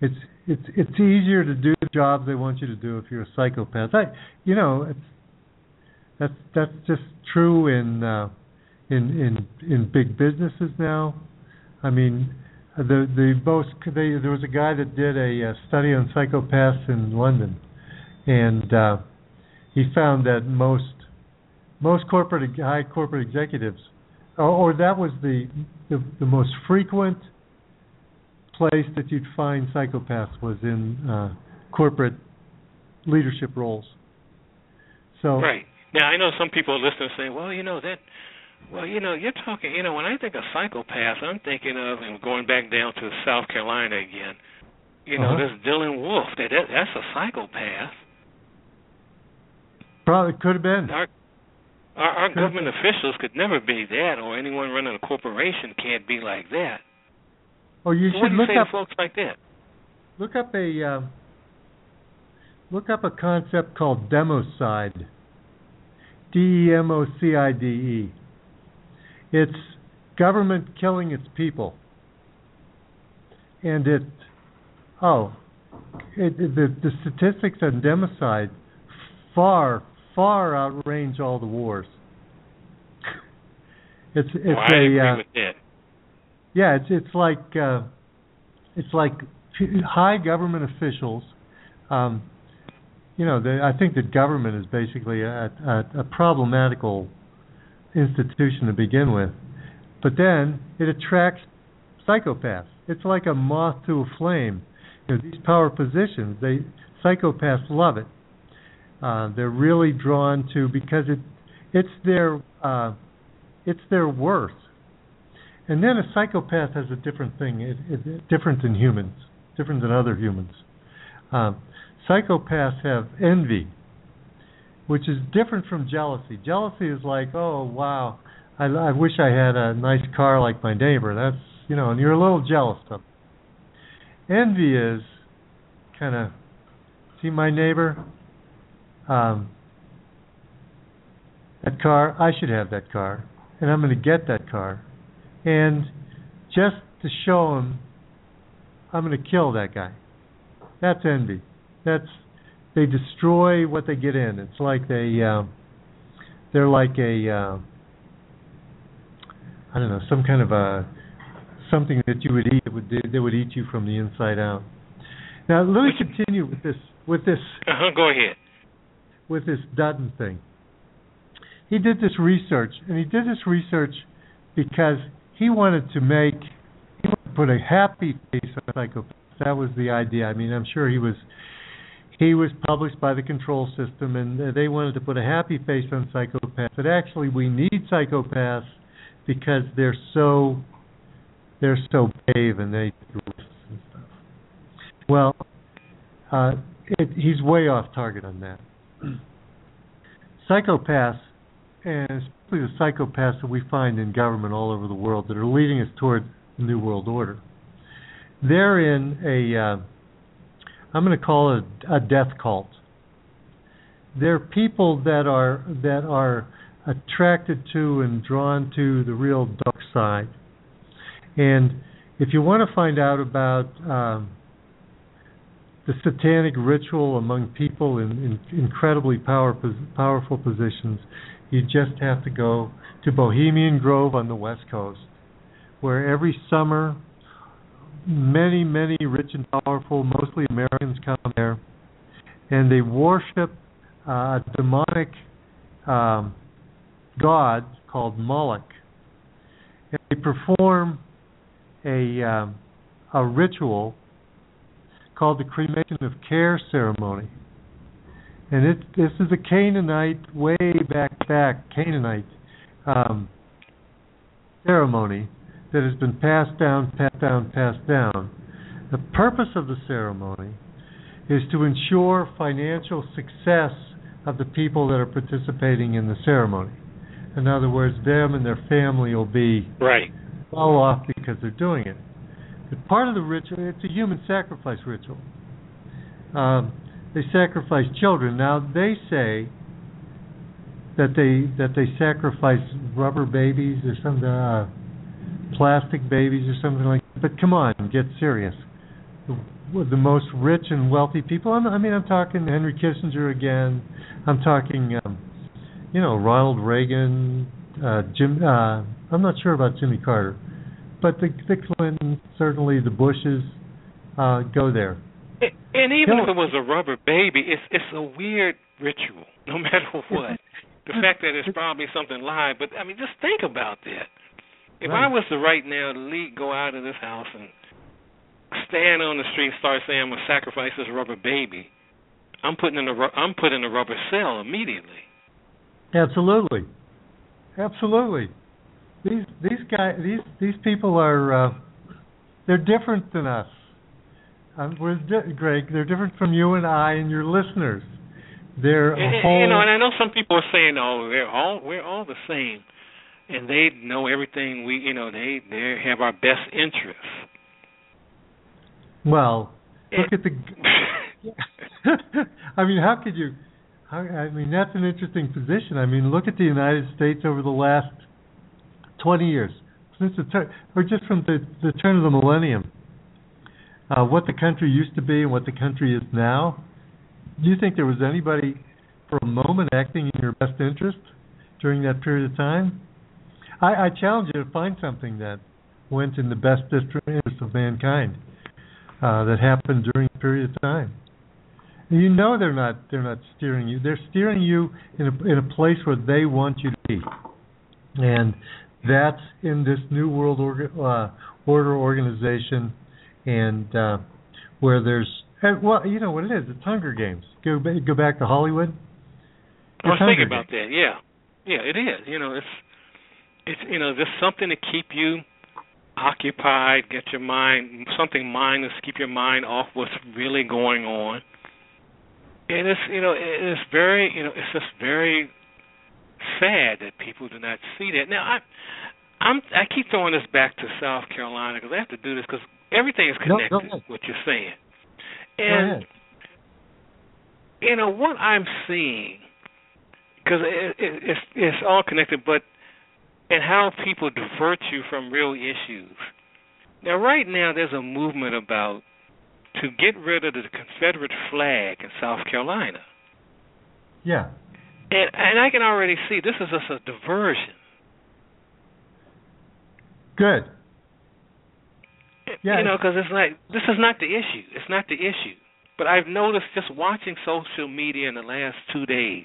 it's it's it's easier to do the jobs they want you to do if you're a psychopath. I, you know, it's that's that's just true in uh, in in in big businesses now. I mean, the the most they, there was a guy that did a, uh study on psychopaths in London, and uh, he found that most most corporate high corporate executives, or, or that was the, the the most frequent place that you'd find psychopaths was in uh, corporate leadership roles. So right. Now I know some people are listening saying, well, you know that. Well, you know, you're talking. You know, when I think of psychopaths, I'm thinking of and going back down to South Carolina again. You know, Uh-huh. this Dylann Roof. That, that that's a psychopath. Probably could have been. Our our, our government officials could never be that, or anyone running a corporation can't be like that. Oh, you so should you look up folks like that? look up a uh, look up a concept called democide. D E M O C I D E. It's government killing its people, and it oh, it, it- the the statistics on democide far far outrange all the wars. It's it's well, I agree uh, with that. yeah, it's it's like uh, it's like high government officials. Um, you know, the, I think that government is basically a, a, a problematical institution to begin with, but then it attracts psychopaths. It's like a moth to a flame. You know, these power positions, they psychopaths love it. Uh, they're really drawn to because it it's their uh, it's their worth And then a psychopath has a different thing, it, it, different than humans, different than other humans. Um, psychopaths have envy, which is different from jealousy. Jealousy is like, oh wow, I, I wish I had a nice car like my neighbor. That's you know, and you're a little jealous of. It. Envy is kind of, see my neighbor, um, that car, I should have that car, and I'm going to get that car, and just to show him, I'm going to kill that guy. That's envy. That's they destroy what they get in. It's like they uh, they're like a uh, I don't know some kind of a something that you would eat that would that would eat you from the inside out. Now let me continue with this with this. Uh-huh, go ahead. With this Dutton thing. He did this research, and he did this research because he wanted to make he wanted to put a happy face on psychopaths. That was the idea. I mean, I'm sure he was he was published by the control system, and they wanted to put a happy face on psychopaths. But actually, we need psychopaths because they're so they're so brave and they do risks and stuff. Well, uh, it, he's way off target on that. Psychopaths, and especially the psychopaths that we find in government all over the world that are leading us toward the new world order, they're in a uh, I'm going to call it a death cult. They're people that are that are attracted to and drawn to the real dark side. And if you want to find out about um, the satanic ritual among people in, in incredibly power, powerful positions, you just have to go to Bohemian Grove on the West Coast, where every summer many, many rich and powerful, mostly Americans, come there, and they worship uh, a demonic um, god called Moloch. And they perform a um, a ritual called the cremation of care ceremony. And it, this is a Canaanite, way back back Canaanite um, ceremony that has been passed down, passed down, passed down. The purpose of the ceremony is to ensure financial success of the people that are participating in the ceremony. In other words, them and their family will be right. well off because they're doing it. Part of the ritual, it's a human sacrifice ritual. Um, they sacrifice children. Now they say that they that they sacrifice rubber babies or something. Uh, plastic babies or something like that. But come on, get serious. The, the most rich and wealthy people. I'm, I mean, I'm talking Henry Kissinger again. I'm talking, um, you know, Ronald Reagan, uh, Jim. Uh, I'm not sure about Jimmy Carter, but the the Clintons, certainly the Bushes, uh, go there. And even if it was a rubber baby, it's it's a weird ritual, no matter what. the fact that it's probably something live, but I mean, just think about that. If right. I was to right now lead, go out of this house and stand on the street and start saying I'm gonna sacrifice this rubber baby, I'm putting in a I'm putting a rubber cell immediately. Absolutely, absolutely. These these guys these these people are uh, they're different than us. Um, we're di- Greg. They're different from you and I and your listeners. They're and, whole... you know, and I know some people are saying, "Oh, we're all we're all the same." and they know everything we you know they they have our best interests well look at the i mean how could you how, i mean that's an interesting position i mean look at the united states over the last 20 years. Since the turn or just from the the turn of the millennium. Uh what the country used to be and what the country is now. Do you think there was anybody for a moment acting in your best interest during that period of time? I, I challenge you to find something that went in the best interest of mankind uh, that happened during a period of time. You know they're not they're not steering you. They're steering you in a in a place where they want you to be, and that's in this new world orga, uh, order organization, and uh, where there's well, you know what it is. It's Hunger Games. Go go back to Hollywood. I was thinking about that. Yeah, yeah, it is. You know, it's it's you know just something to keep you occupied, get your mind something mindless, keep your mind off what's really going on. And it's you know it's very you know it's just very sad that people do not see that. Now I I'm I keep throwing this back to South Carolina because I have to do this because everything is connected. No, what you're saying, and you know what I'm seeing because it, it, it's it's all connected, but and how people divert you from real issues. Now, right now, there's a movement about to get rid of the Confederate flag in South Carolina. Yeah. And and I can already see this is just a diversion. Good. Yeah. You know, because it's like this is not the issue. It's not the issue. But I've noticed just watching social media in the last two days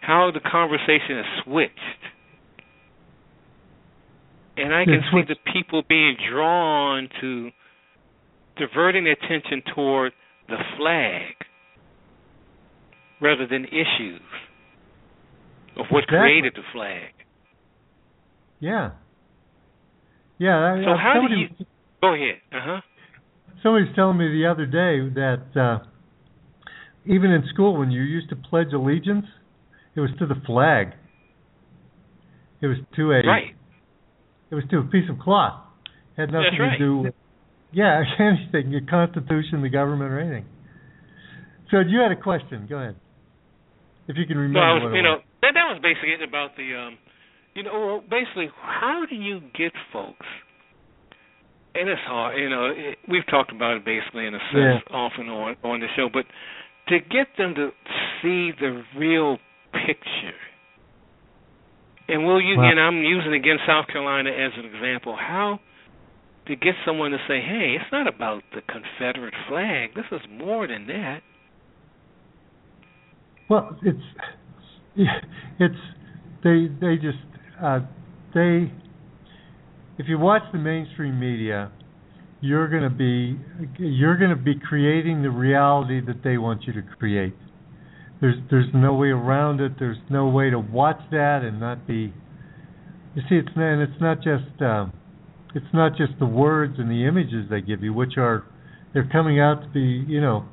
how the conversation has switched. And I can see the people being drawn to diverting attention toward the flag rather than issues of what exactly. created the flag. Yeah. Yeah. So uh, how do you? Go ahead. Uh huh. Somebody's telling me the other day that uh, even in school, when you used to pledge allegiance, it was to the flag. It was to a. Right. It was to a piece of cloth. It had nothing right. to do. With, yeah, anything, the Constitution, the government, or anything. So you had a question. Go ahead. If you can remember. Well, what you know, that that was basically it about the um, you know, basically, how do you get folks? And it's hard, you know. It, we've talked about it basically in a sense Yeah. off and on on the show, but to get them to see the real picture. And we'll use, Well- and I'm using again South Carolina as an example. How to get someone to say, "Hey, it's not about the Confederate flag. This is more than that." Well, it's it's they they just uh, they if you watch the mainstream media, you're going to be you're going to be creating the reality that they want you to create. There's there's no way around it. There's no way to watch that and not be. You see, it's and it's not just um, it's not just the words and the images they give you, which are they're coming out to be you know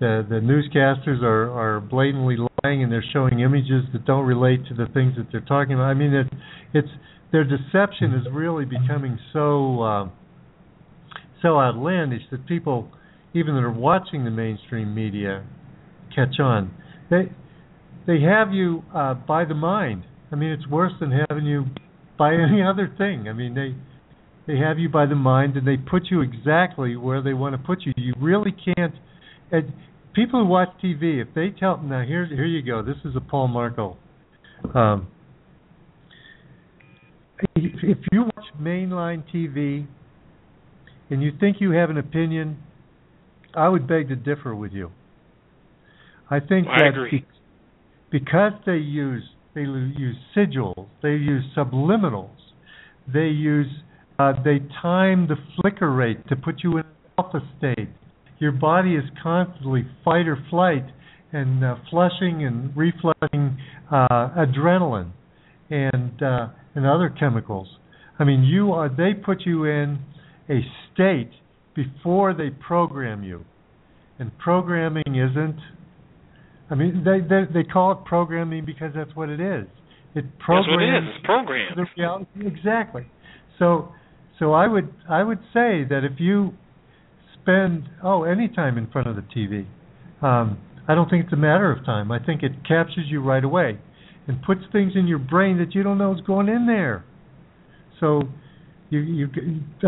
the the newscasters are are blatantly lying and they're showing images that don't relate to the things that they're talking about. I mean, it, it's their deception is really becoming so uh, so outlandish that people, even that are watching the mainstream media, catch on. They they have you uh, by the mind. I mean, it's worse than having you by any other thing. I mean, they they have you by the mind and they put you exactly where they want to put you. You really can't. People who watch TV, if they tell now here here you go. This is a Paul Marko. Um, if, if you watch mainline TV and you think you have an opinion, I would beg to differ with you. I think I that agree. because they use they use sigils, they use subliminals, they use uh, they time the flicker rate to put you in alpha state. Your body is constantly fight or flight and uh, flushing and reflushing uh, adrenaline and uh, and other chemicals. I mean, you are they put you in a state before they program you, and programming isn't. I mean, they they they call it programming because that's what it is. It programs. That's what it is. It's programmed. exactly. So so I would I would say that if you spend oh any time in front of the TV, um, I don't think it's a matter of time. I think it captures you right away and puts things in your brain that you don't know is going in there. So you you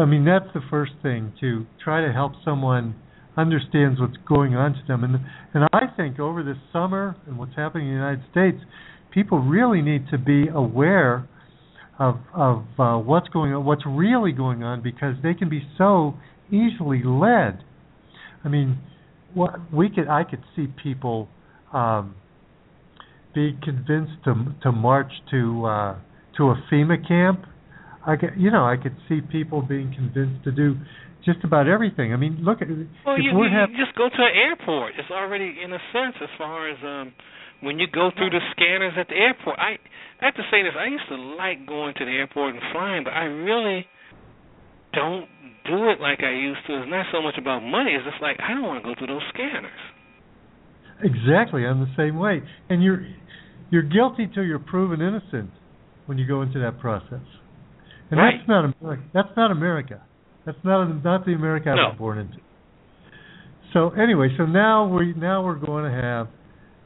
I mean that's the first thing to try to help someone understands what's going on to them and and I think over this summer and what's happening in the United States people really need to be aware of of uh, what's going on what's really going on because they can be so easily led I mean what we could I could see people um be convinced to to march to uh to a FEMA camp I could, you know, I could see people being convinced to do just about everything. I mean, look at Well, you, you, hap- you just go to an airport. It's already in a sense as far as um when you go through the scanners at the airport. I I have to say this. I used to like going to the airport and flying, but I really don't do it like I used to. It's not so much about money. It's just like I don't want to go through those scanners. Exactly, I'm the same way. And you're you're guilty till you're proven innocent when you go into that process. And right. that's not America. That's not America. That's not not the America I no. was born into. So anyway, so now we now we're going to have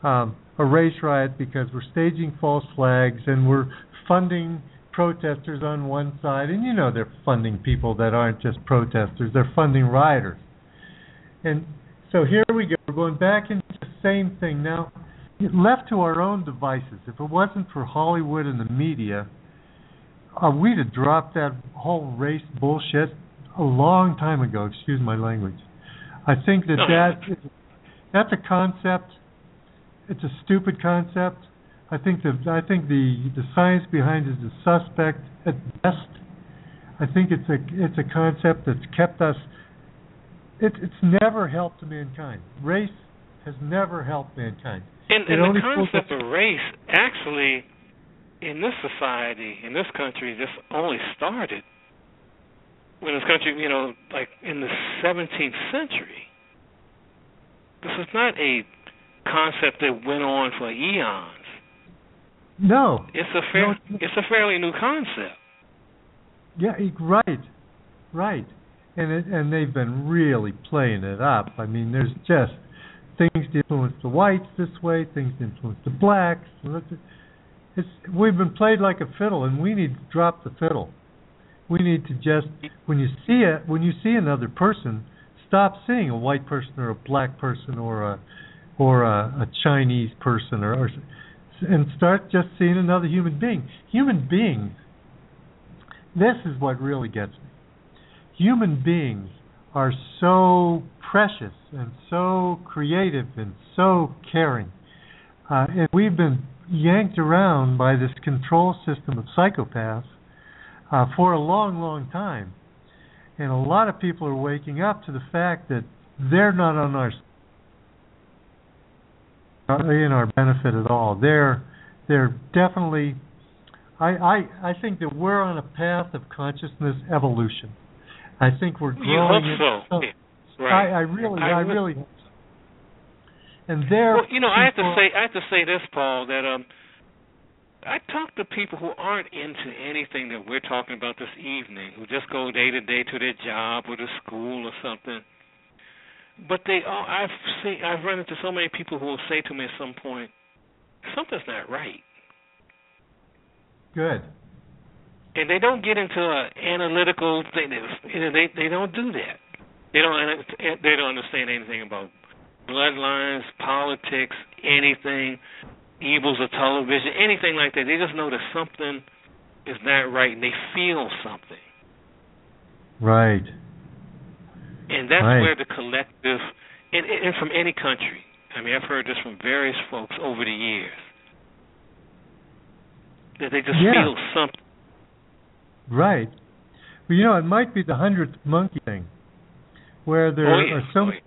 um, a race riot because we're staging false flags and we're funding protesters on one side, and you know they're funding people that aren't just protesters; they're funding rioters. And so here we go. We're going back into the same thing now. Left to our own devices, if it wasn't for Hollywood and the media, uh, we'd have dropped that whole race bullshit a long time ago. Excuse my language. I think that that is, that's a concept. It's a stupid concept. I think the I think the the science behind it is suspect at best. I think it's a it's a concept that's kept us. It, it's never helped mankind. Race has never helped mankind. And, and the concept of race actually, in this society, in this country, this only started when this country, you know, like in the 17th century. This is not a concept that went on for eons. No, it's a fair, no, it's a fairly new concept. Yeah, right, right, and it, and they've been really playing it up. I mean, there's just things to influence the whites this way, things to influence the blacks. It's we've been played like a fiddle, and we need to drop the fiddle. We need to just when you see it, when you see another person, stop seeing a white person or a black person or a or a, a Chinese person or, or and start just seeing another human being. Human beings. This is what really gets me. Human beings are so precious and so creative and so caring. Uh, and we've been yanked around by this control system of psychopaths uh, for a long, long time. And a lot of people are waking up to the fact that they're not on our in our benefit at all. They're they're definitely I, I I think that we're on a path of consciousness evolution. I think we're growing. You hope so. so right. I, I really I, I really and there well, you know, I have to say I have to say this, Paul, that um I talk to people who aren't into anything that we're talking about this evening, who just go day to day to their job or to school or something. But they all I've seen I've run into so many people who will say to me at some point, something's not right. Good. And they don't get into an analytical thing. You know, they they don't do that. They don't they don't understand anything about bloodlines, politics, anything, evils of television, anything like that. They just know that something is not right, and they feel something. Right. And that's right. where the collective, and, and from any country, I mean, I've heard this from various folks over the years, that they just yeah. feel something. Right. Well, you know, it might be the hundredth monkey thing, where there oh, yeah. are so oh, yeah.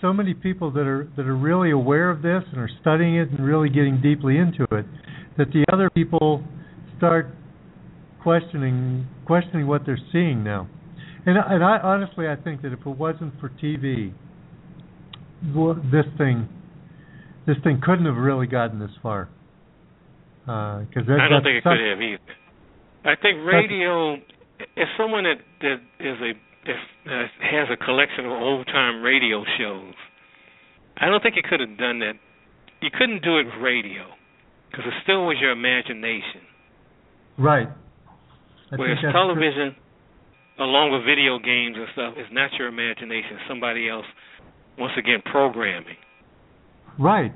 so many people that are that are really aware of this and are studying it and really getting deeply into it, that the other people start questioning questioning what they're seeing now. And and I honestly I think that if it wasn't for TV, this thing this thing couldn't have really gotten this far. Because uh, I don't think it could have either. I think radio, if someone that that is a if uh, has a collection of old time radio shows, I don't think it could have done that. You couldn't do it with radio because it still was your imagination. Right. I Whereas television. Along with video games and stuff, it's not your imagination. Somebody else, once again, programming. Right.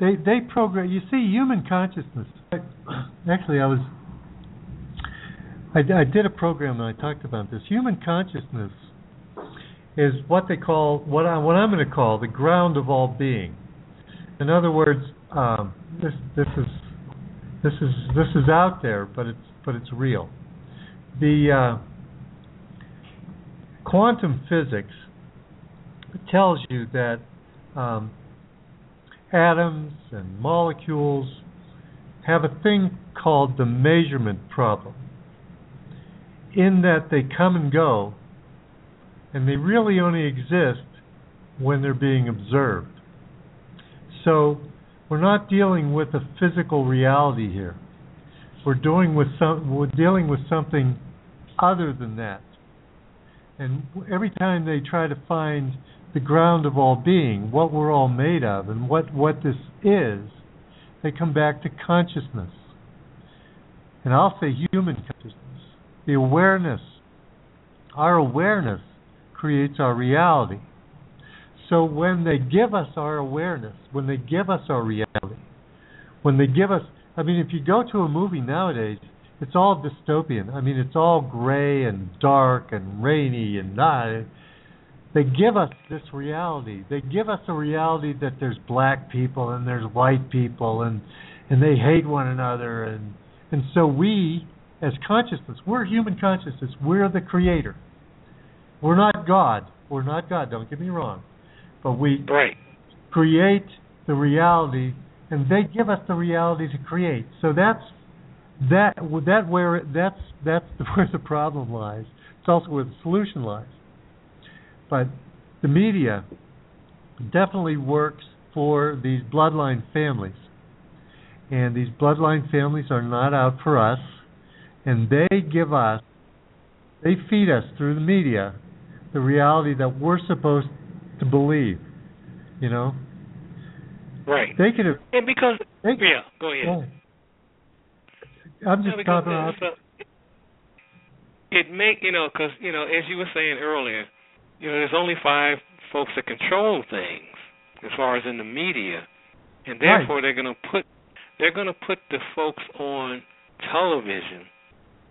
They they program. You see, human consciousness. Actually, I was. I, I did a program and I talked about this. Human consciousness is what they call what I what I'm going to call the ground of all being. In other words, um, this this is this is this is out there, but it's but it's real. The uh, quantum physics tells you that um, atoms and molecules have a thing called the measurement problem. in that they come and go, and they really only exist when they're being observed. So we're not dealing with a physical reality here. We're doing with some we're dealing with something other than that. And every time they try to find the ground of all being, what we're all made of and what, what this is, they come back to consciousness. And I'll say human consciousness. The awareness. Our awareness creates our reality. So when they give us our awareness, when they give us our reality, when they give us, I mean, if you go to a movie nowadays, it's all dystopian. I mean, it's all gray and dark and rainy and not. They give us this reality. They give us a reality that there's black people and there's white people and and they hate one another and and so we as consciousness, we're human consciousness. We're the creator. We're not God. We're not God. Don't get me wrong but we right. create the reality, and they give us the reality to create. So that's that that where that's that's where the problem lies. It's also where the solution lies. But the media definitely works for these bloodline families. And these bloodline families are not out for us, and they give us, they feed us through the media the reality that we're supposed to believe. You know. Right. They could have. And because they, yeah, go ahead. I'm just no, talking about. It make you know because you know as you were saying earlier, you know there's only five folks that control things as far as in the media, and therefore right. they're going to put they're going to put the folks on television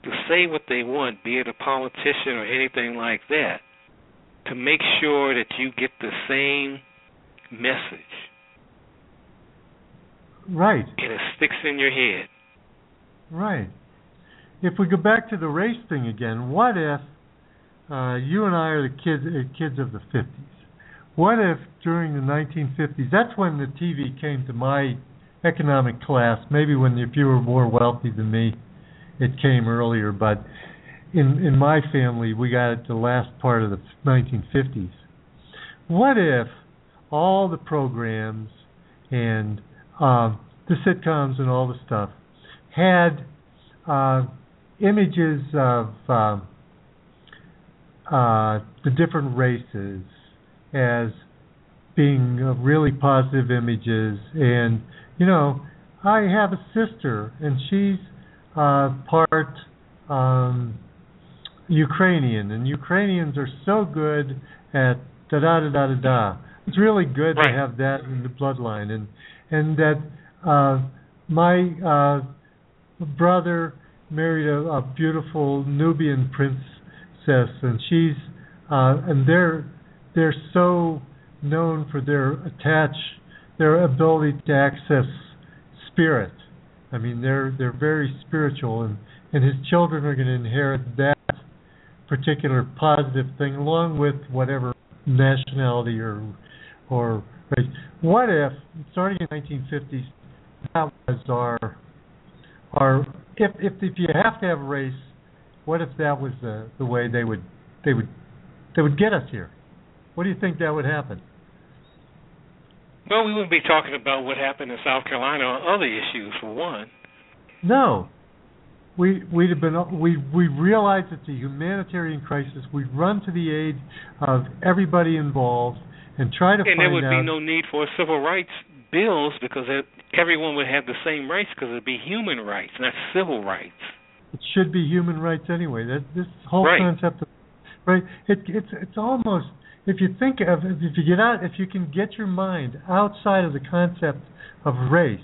to say what they want, be it a politician or anything like that to make sure that you get the same message. Right. And it sticks in your head. Right. If we go back to the race thing again, what if uh, you and I are the kids uh, kids of the 50s? What if during the 1950s, that's when the TV came to my economic class, maybe when if you were more wealthy than me, it came earlier, but in in my family we got it the last part of the 1950s. What if all the programs and uh, the sitcoms and all the stuff had uh, images of uh, uh, the different races as being really positive images, and you know, I have a sister and she's uh, part um, Ukrainian, and Ukrainians are so good at da da da da da da. It's really good right. to have that in the bloodline, and and that uh, my uh, brother married a, a beautiful Nubian princess, and she's uh, and they're they're so known for their attach their ability to access spirit. I mean, they're they're very spiritual, and and his children are going to inherit that particular positive thing, along with whatever nationality or or race. What if, starting in 1950s, that was our our if if if you have to have a race, what if that was the the way they would they would they would get us here? What do you think that would happen? Well, we wouldn't be talking about what happened in South Carolina or other issues, for one. No, we we'd have been we we realized it's a humanitarian crisis. We'd run to the aid of everybody involved and try to find out. and find there would out. be no need for civil rights bills because it, everyone would have the same rights because it'd be human rights, not civil rights. It should be human rights anyway. That this whole right. concept of right. It, it's it's almost if you think of if you get out if you can get your mind outside of the concept of race,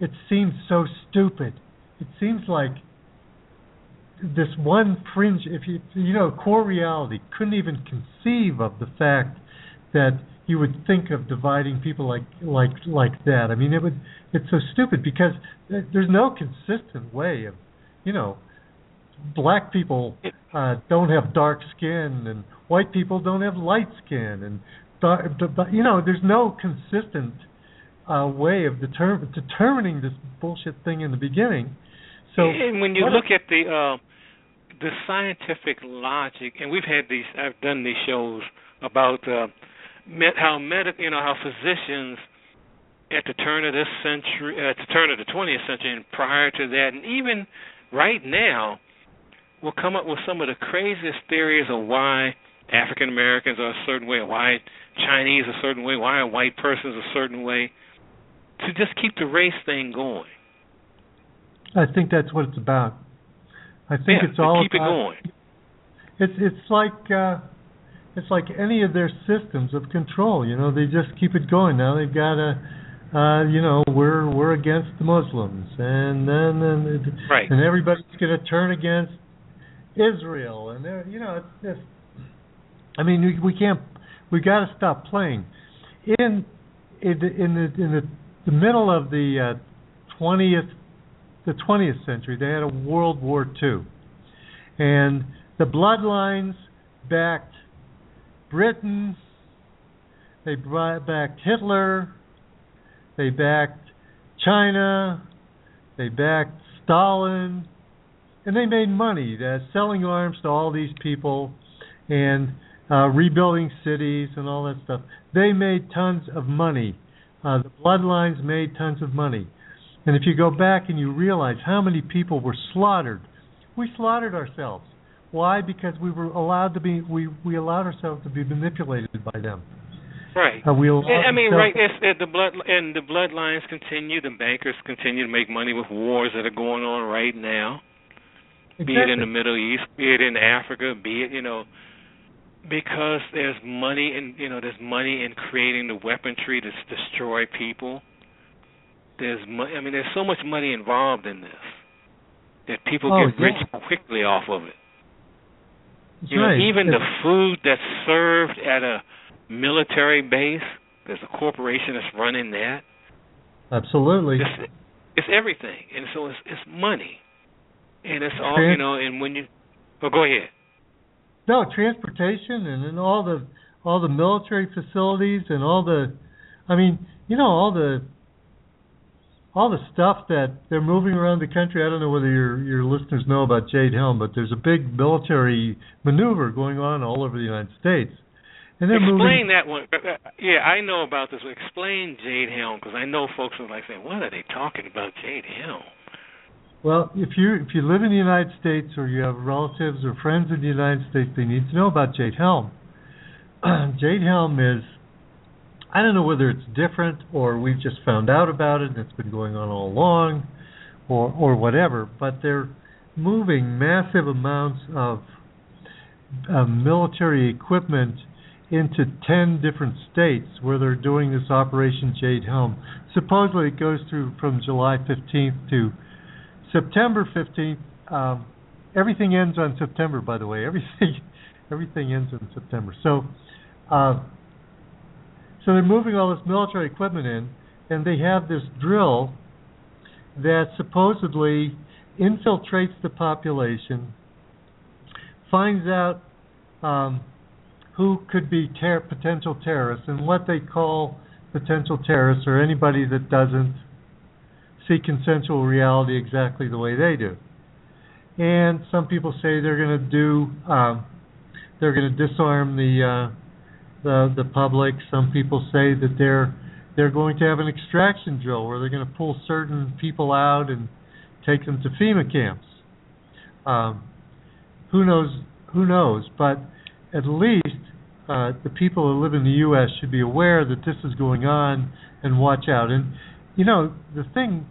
it seems so stupid it seems like this one fringe if you you know core reality couldn't even conceive of the fact that you would think of dividing people like like like that i mean it would it's so stupid because there's no consistent way of you know black people uh don't have dark skin and white people don't have light skin and dark, you know there's no consistent uh way of deter- determining this bullshit thing in the beginning so and when you look at the uh, the scientific logic, and we've had these. I've done these shows about uh, met, how medic, you know, how physicians at the turn of this century, at the turn of the 20th century, and prior to that, and even right now, will come up with some of the craziest theories of why African Americans are a certain way, why Chinese a certain way, why a white person's a certain way, to just keep the race thing going. I think that's what it's about. I think yeah, it's all keep about, it going. It's it's like uh, it's like any of their systems of control. You know, they just keep it going. Now they've got a, uh, you know, we're we're against the Muslims, and then and right. and everybody's going to turn against Israel, and they're, you know, it's just. I mean, we, we can't. We got to stop playing. In in the in the, in the, the middle of the uh, twentieth the 20th century, they had a World War II. And the bloodlines backed Britain, they backed Hitler, they backed China, they backed Stalin, and they made money uh, selling arms to all these people and uh, rebuilding cities and all that stuff. They made tons of money. Uh, the bloodlines made tons of money. And if you go back and you realize how many people were slaughtered, we slaughtered ourselves. Why? Because we were allowed to be we we allowed ourselves to be manipulated by them. Right. Uh, we I mean, right. It's, it, the blood and the bloodlines continue. The bankers continue to make money with wars that are going on right now. Exactly. Be it in the Middle East, be it in Africa, be it you know, because there's money in you know there's money in creating the weaponry to destroy people there's money. I mean, there's so much money involved in this that people oh, get yeah. rich quickly off of it. That's you right. know, even it's, the food that's served at a military base, there's a corporation that's running that. Absolutely. It's, it's everything, and so it's it's money, and it's all Trans- you know. And when you, well, go ahead. No transportation and then all the all the military facilities and all the, I mean, you know, all the all the stuff that they're moving around the country. I don't know whether your your listeners know about Jade Helm, but there's a big military maneuver going on all over the United States. And they're Explain moving. that one. Uh, uh, Yeah, I know about this. Explain Jade Helm because I know folks are like saying, "What are they talking about, Jade Helm?" Well, if you if you live in the United States or you have relatives or friends in the United States, they need to know about Jade Helm. Jade Helm is I don't know whether it's different or we've just found out about it and it's been going on all along or or whatever, but they're moving massive amounts of uh, military equipment into 10 different states where they're doing this Operation Jade Helm. Supposedly it goes through from July 15th to September 15th. Um, everything ends on September, by the way. Everything everything ends in September. So uh, so they're moving all this military equipment in, and they have this drill that supposedly infiltrates the population, finds out um, who could be ter- potential terrorists, and what they call potential terrorists or anybody that doesn't see consensual reality exactly the way they do. And some people say they're going to do, um, they're going to disarm the uh, the the public. Some people say that they're they're going to have an extraction drill where they're going to pull certain people out and take them to FEMA camps. Um, who knows? Who knows? But at least uh, the people who live in the U.S. should be aware that this is going on and watch out. And you know the thing.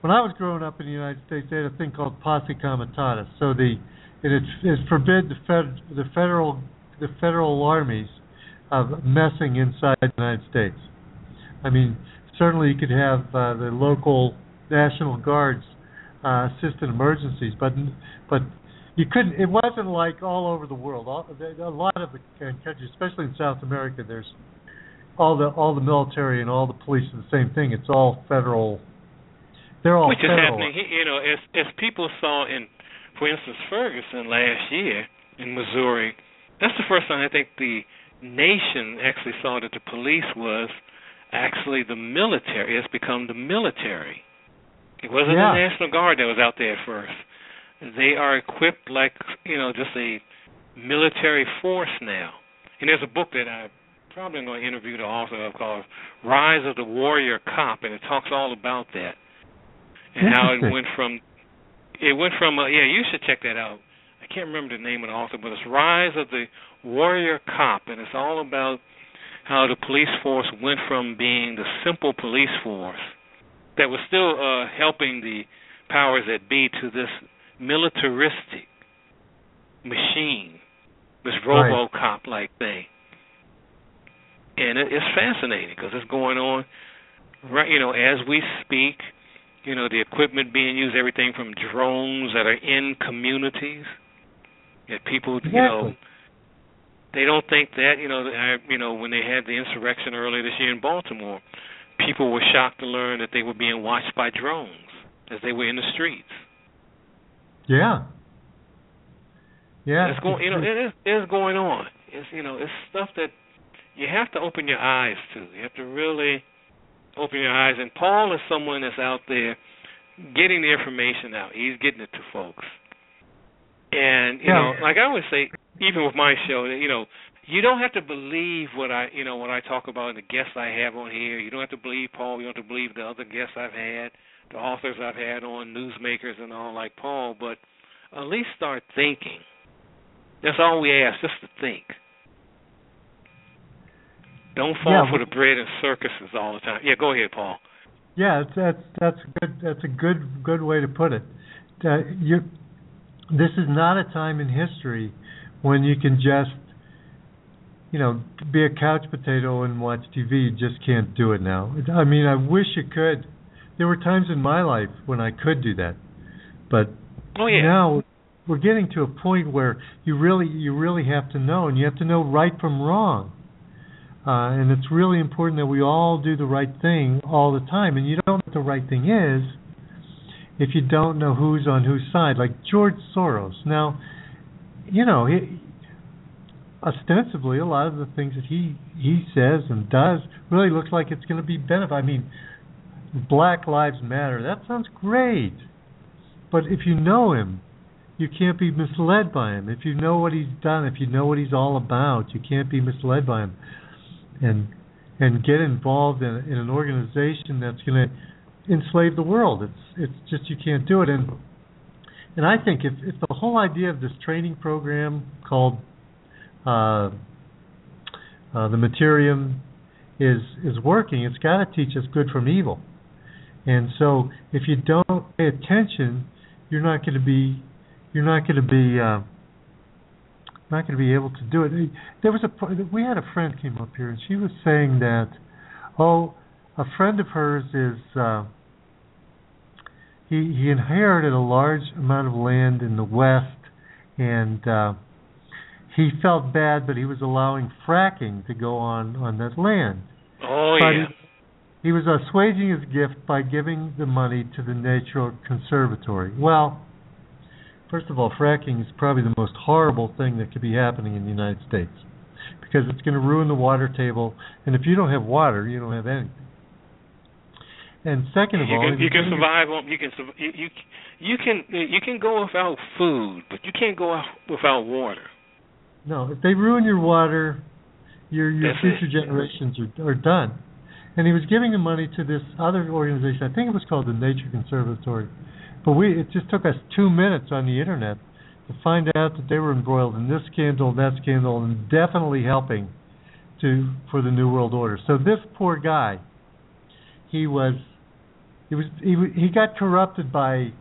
When I was growing up in the United States, they had a thing called posse comitatus. So the it, it forbid the fed, the federal the federal armies of messing inside the United States. I mean, certainly you could have uh, the local National Guards uh, assist in emergencies, but but you couldn't. It wasn't like all over the world. All, a lot of the countries, especially in South America, there's all the all the military and all the police are the same thing. It's all federal. They're all Which federal. is happening, you know, as as people saw in, for instance, Ferguson last year in Missouri. That's the first time I think the nation actually saw that the police was actually the military. It's become the military. It wasn't Yeah. the National Guard that was out there at first. they are equipped like you know just a military force now. And there's a book that I probably going to interview the author of called Rise of the Warrior Cop, and it talks all about that and how it went from it went from uh, yeah you should check that out. I can't remember the name of the author, but it's Rise of the Warrior Cop, and it's all about how the police force went from being the simple police force that was still uh, helping the powers that be to this militaristic machine, this RoboCop like thing. And it, it's fascinating because it's going on right, you know, as we speak. You know, the equipment being used, everything from drones that are in communities. That people, exactly. you know, they don't think that. You know, I, you know, when they had the insurrection earlier this year in Baltimore, people were shocked to learn that they were being watched by drones as they were in the streets. Yeah. Yeah. It's going. You know, it is, it is going on. It's you know, it's stuff that you have to open your eyes to. You have to really open your eyes. And Paul is someone that's out there getting the information out. He's getting it to folks. And you yeah. know, like I always say, even with my show, you know, you don't have to believe what I, you know, what I talk about and the guests I have on here. You don't have to believe Paul. You don't have to believe the other guests I've had, the authors I've had on, newsmakers and all like Paul. But at least start thinking. That's all we ask, just to think. Don't fall yeah, for the bread and circuses all the time. Yeah, go ahead, Paul. Yeah, that's that's that's a good. That's a good good way to put it. Uh, you, this is not a time in history when you can just, you know, be a couch potato and watch TV. You just can't do it now. I mean, I wish you could. There were times in my life when I could do that, but oh, yeah. now we're getting to a point where you really you really have to know, and you have to know right from wrong. Uh, and it's really important that we all do the right thing all the time. And you don't know what the right thing is if you don't know who's on whose side. Like George Soros. Now, you know, he, ostensibly, a lot of the things that he he says and does really looks like it's going to be benefit. I mean, Black Lives Matter. That sounds great, but if you know him, you can't be misled by him. If you know what he's done, if you know what he's all about, you can't be misled by him and and get involved in, in an organization that's going to enslave the world. It's it's just you can't do it. And and I think if if the whole idea of this training program called uh, uh, the Materium is is working, it's got to teach us good from evil. And so if you don't pay attention, you're not going to be you're not going to be uh, not going to be able to do it. There was a we had a friend came up here and she was saying that oh a friend of hers is uh, he he inherited a large amount of land in the west and uh, he felt bad but he was allowing fracking to go on on that land. Oh but yeah. He, he was assuaging his gift by giving the money to the Nature Conservatory. Well, First of all, fracking is probably the most horrible thing that could be happening in the United States because it's going to ruin the water table, and if you don't have water, you don't have anything. And second of you all, can, you can survive on you can you, you can you can go without food, but you can't go without water. No, if they ruin your water, your your That's future it. generations are are done. And he was giving the money to this other organization. I think it was called the Nature Conservatory but we it just took us two minutes on the internet to find out that they were embroiled in this scandal, that scandal, and definitely helping to for the New World Order. So this poor guy, he was, he was he he got corrupted by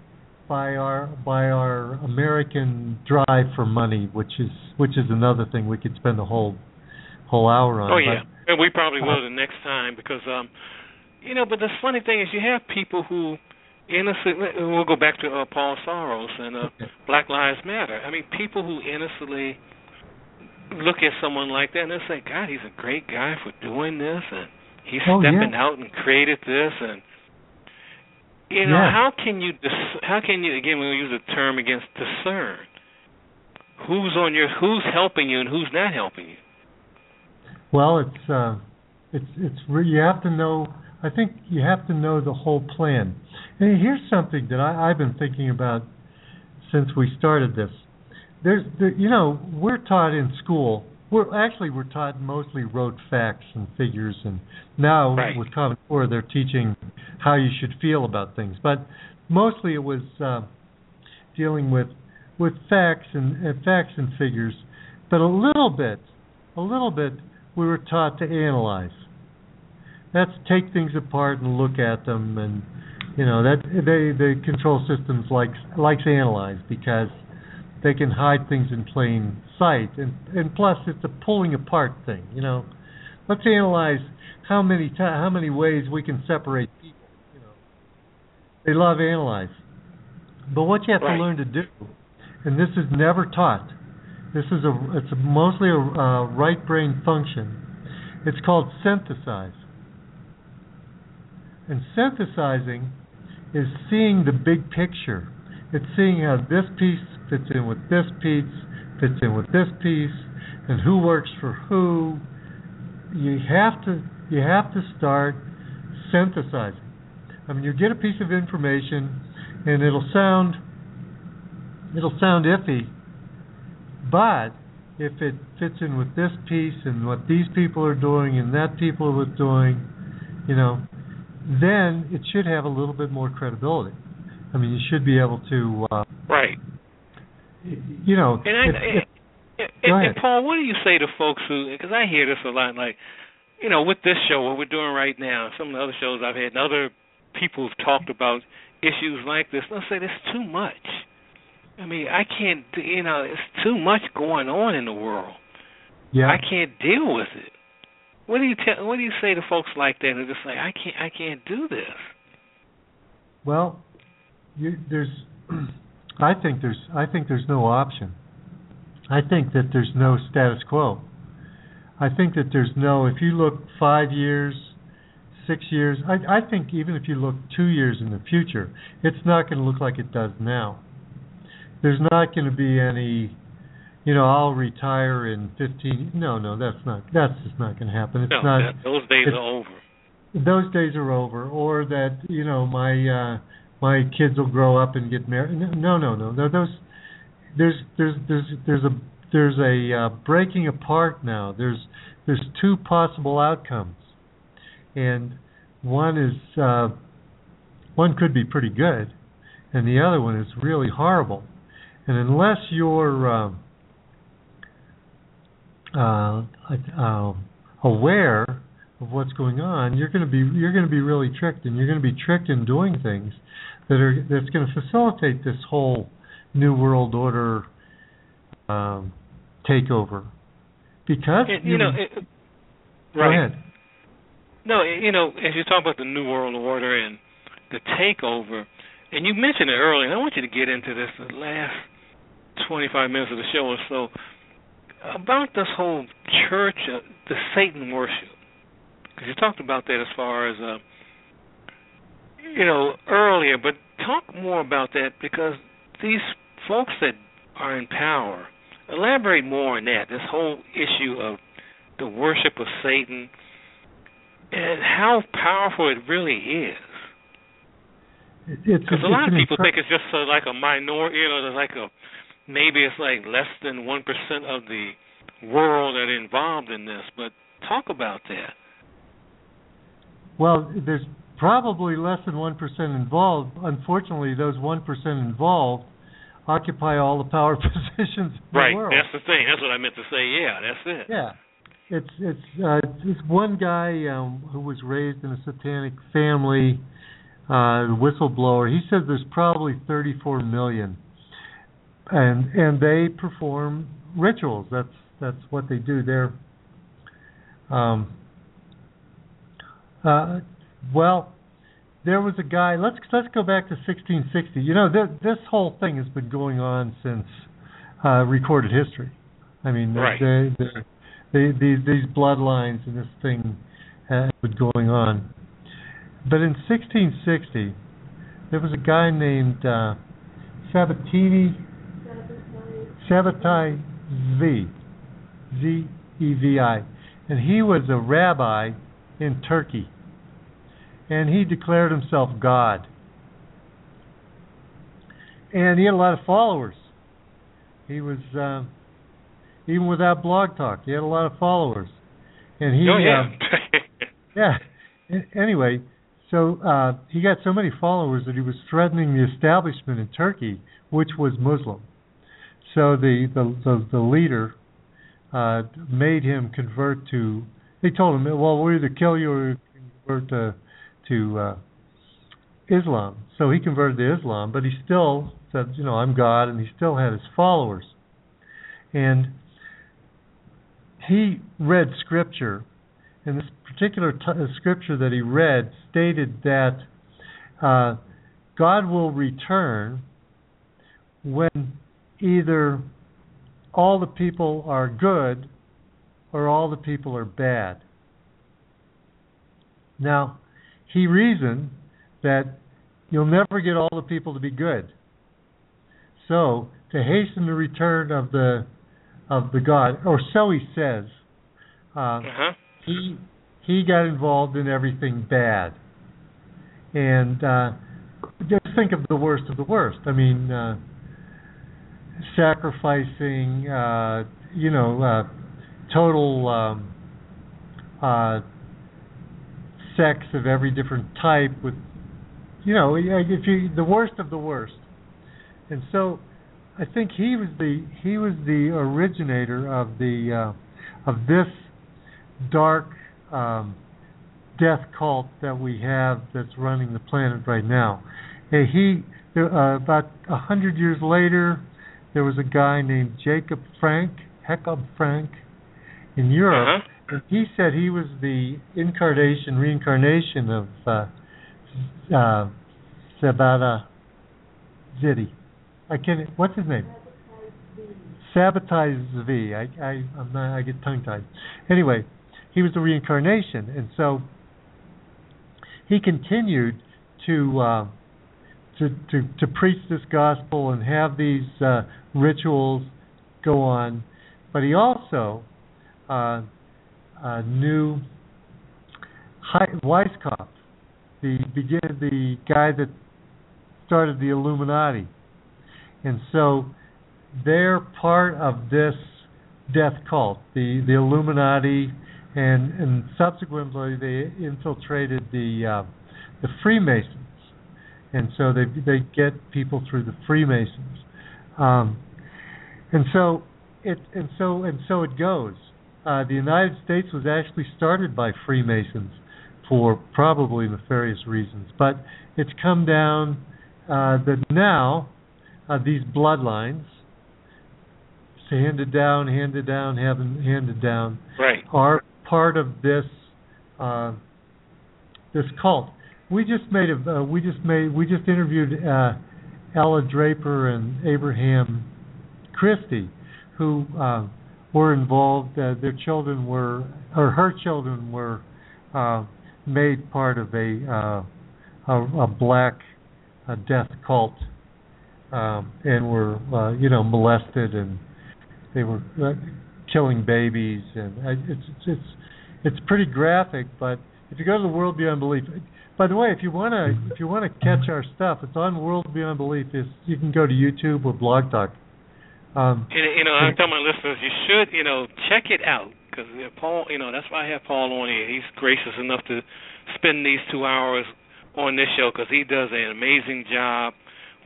by our by our American drive for money, which is which is another thing we could spend a whole whole hour on. Oh yeah, but, and we probably will uh, the next time because um, you know. But the funny thing is, you have people who innocent. We'll go back to uh, Paul Soros and uh, Black Lives Matter. I mean, people who innocently look at someone like that and they say, "God, he's a great guy for doing this, and he's Oh, stepping yeah. out and created this." And you know, Yeah. how can you dis- how can you again? We'll use the term against discern who's on your who's helping you and who's not helping you. Well, it's uh, it's it's re- you have to know. I think you have to know the whole plan. And here's something that I, I've been thinking about since we started this. There's, there, you know, we're taught in school. We're actually we're taught mostly rote facts and figures, and now Right. with Common Core they're teaching how you should feel about things. But mostly it was uh, dealing with with facts and, and facts and figures. But a little bit, a little bit, we were taught to analyze. That's take things apart and look at them, and you know that they the control systems likes likes analyze because they can hide things in plain sight, and and plus it's a pulling apart thing. You know, let's analyze how many how many ways we can separate people. You know, they love analyze, but what you have Right. to learn to do, and this is never taught. This is a it's a mostly a uh, right brain function. It's called synthesize. And synthesizing is seeing the big picture. It's seeing how this piece fits in with this piece, fits in with this piece, and who works for who. You have to you have to start synthesizing. I mean, you get a piece of information, and it'll sound it'll sound iffy, but if it fits in with this piece and what these people are doing and that people are doing, you know, then it should have a little bit more credibility. I mean, you should be able to, uh, Right. You know, And I, if- and, if- and, and. Paul, what do you say to folks who? Because I hear this a lot. Like, you know, with this show, what we're doing right now, some of the other shows I've had, and other people have talked about issues like this. They'll say there's too much. I mean, I can't. You know, it's too much going on in the world. yeah, I can't deal with it. What do you tell? What do you say to folks like that who just like, I can't, I can't do this? Well, you, there's, I think there's, I think there's no option. I think that there's no status quo. I think that there's no. If you look five years, six years, I, I think even if you look two years in the future, it's not going to look like it does now. There's not going to be any. You know, I'll retire in 15. No, no, that's not. That's just not going to happen. It's no, not that, those days are over. those days are over or that you know my uh my kids will grow up and get married. No no no no. There's there's there's there's a there's a uh, breaking apart now. There's there's two possible outcomes. And one is uh one could be pretty good and the other one is really horrible. And unless you're um uh, uh aware of what's going on, you're going to be you're going to be really tricked, and you're going to be tricked in doing things that are that's going to facilitate this whole new world order um, takeover. Because It- you know, it, go right? ahead. No, you know, as you talk about the New World Order and the takeover, and you mentioned it earlier, and I want you to get into this the last 25 minutes of the show or so about this whole church, uh, the Satan worship. Because you talked about that as far as, uh, you know, earlier, but talk more about that because these folks that are in power, elaborate more on that, this whole issue of the worship of Satan and how powerful it really is. It's Because a lot of people think it's just uh, like a minority, you know, like a maybe it's like less than one percent of the world that are involved in this. But talk about that. Well, there's probably less than one percent involved. Unfortunately, those one percent involved occupy all the power positions in right. the world. Right, That's the thing. That's what I meant to say. Yeah, that's it. Yeah, it's it's uh, this one guy um, who was raised in a satanic family, uh, whistleblower. He says there's probably 34 million, and and they perform rituals. That's that's what they do. They're um, uh, well, there was a guy. Let's let's go back to 1660. You know, th- this whole thing has been going on since uh, recorded history. I mean, Right. they, they, they, these these bloodlines and this thing has been going on. But in 1660, there was a guy named uh, Sabatini Sabbatai Z Z E V I, and he was a rabbi in Turkey, and he declared himself God. and he had a lot of followers. He was uh, even without Blog Talk, he had a lot of followers, and he oh yeah, uh, yeah. Anyway, so uh, he got so many followers that he was threatening the establishment in Turkey, which was Muslim. So the the the, the leader uh, made him convert to. They told him, "Well, we'll either kill you or convert to to uh, Islam." So he converted to Islam, but he still said, "You know, I'm God," and he still had his followers. And he read scripture, and this particular t- uh, scripture that he read stated that uh, God will return when either all the people are good or all the people are bad. Now, he reasoned that you'll never get all the people to be good. So, to hasten the return of the of the God, or so he says, uh, uh-huh. he he got involved in everything bad, and uh, just think of the worst of the worst. I mean, uh, sacrificing, uh, you know, uh, total um, uh, sex of every different type with, you know, if you the worst of the worst, and so I think he was the he was the originator of the uh, of this dark um, death cult that we have that's running the planet right now. And he uh, about a hundred years later, there was a guy named Jacob Frank, Jacob Frank, in Europe. Uh-huh. He said he was the incarnation, reincarnation of uh, uh, Sabata. I can't. What's his name? Sabotage V. I I I'm not. I get tongue tied. Anyway, he was the reincarnation, and so he continued to uh, to to to preach this gospel and have these uh, rituals go on, but he also uh, uh, knew Weishaupt, the begin the guy that started the Illuminati, and so they're part of this death cult, the the Illuminati, and and subsequently they infiltrated the uh, the Freemasons, and so they they get people through the Freemasons, um, and so it and so and so it goes. Uh, the United States was actually started by Freemasons for probably nefarious reasons, but it's come down uh, that now uh, these bloodlines handed down, handed down, handed down, right. are part of this uh, this cult. We just made a uh, we just made we just interviewed uh, Ella Draper and Abraham Christie, who uh, were involved. Uh, their children were or her children were uh, made part of a a, a black death cult um, and were you know molested and they were killing babies, and I, it's it's it's pretty graphic. But if you go to the World Beyond Belief, by the way, if you wanna if you wanna catch our stuff, it's on World Beyond Belief. Is you can go to YouTube or Blog Talk. Um, and, you know, I'm telling my listeners, you should you know check it out because Paul, you know, that's why I have Paul on here. He's gracious enough to spend these two hours on this show because he does an amazing job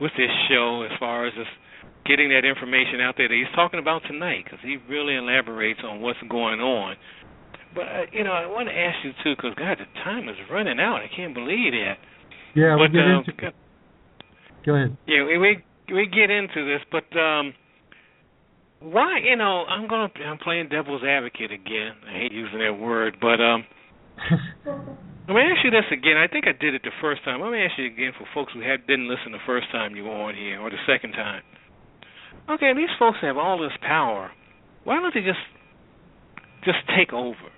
with this show as far as just getting that information out there that he's talking about tonight because he really elaborates on what's going on. But uh, you know, I want to ask you too, because God, the time is running out. I can't believe that. Yeah, but, we get uh, into. Go ahead. Yeah, we we we get into this, but um, why? You know, I'm gonna I'm playing devil's advocate again. I hate using that word, but um. Let me ask you this again. I think I did it the first time. Let me ask you again for folks who had didn't listen the first time you were on here or the second time. Okay, these folks have all this power. Why don't they just just take over?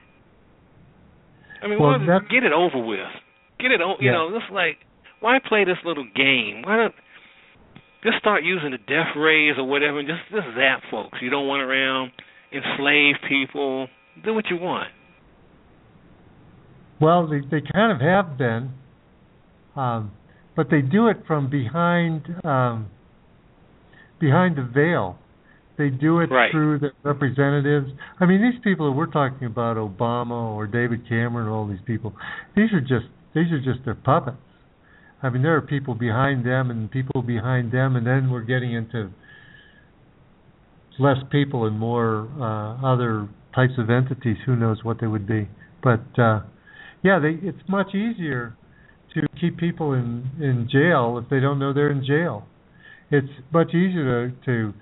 I mean, well, why get it over with? Get it, o- you Yeah. know, just like why play this little game? Why don't just start using the death rays or whatever and just just zap folks. You don't want around, enslave people. Do what you want. Well, they they kind of have been, um, but they do it from behind um, behind the veil. They do it right. through the representatives. I mean, these people that we're talking about, Obama or David Cameron, all these people, these are just these are just their puppets. I mean, there are people behind them and people behind them, and then we're getting into less people and more uh, other types of entities. Who knows what they would be? But uh, yeah, they, it's much easier to keep people in in jail if they don't know they're in jail. It's much easier to, to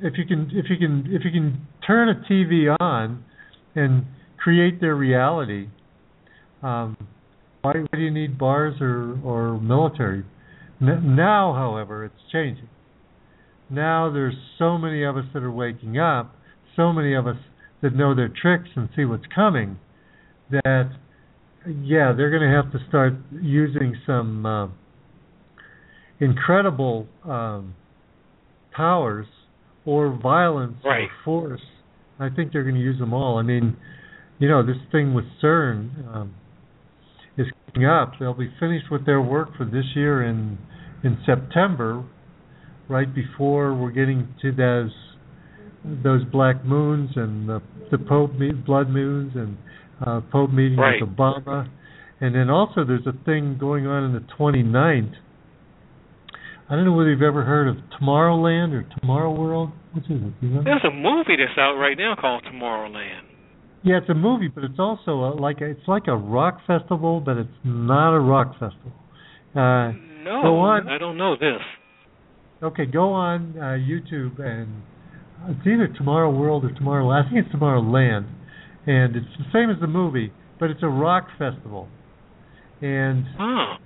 if you can if you can if you can turn a TV on and create their reality. Um, why, why do you need bars or or military? N- now, however, it's changing. Now there's so many of us that are waking up, so many of us that know their tricks and see what's coming, that yeah, they're going to have to start using some uh, incredible um, powers or violence right. or force. I think they're going to use them all. I mean, you know, this thing with CERN um, is coming up. They'll be finished with their work for this year in in September, right before we're getting to those those black moons and the, the Pope blood moons and uh, Pope meeting right. with Obama. And then also there's a thing going on in the 29th. I don't know whether you've ever heard of Tomorrowland or Tomorrow World. Which is it? You know? There's a movie that's out right now called Tomorrowland. Yeah, it's a movie, but it's also a, like a, it's like a rock festival, but it's not a rock festival. Uh, no, go on. I don't know this. Okay, go on uh, YouTube and it's either Tomorrow World or Tomorrow. I think it's Tomorrowland, and it's the same as the movie, but it's a rock festival, and huh.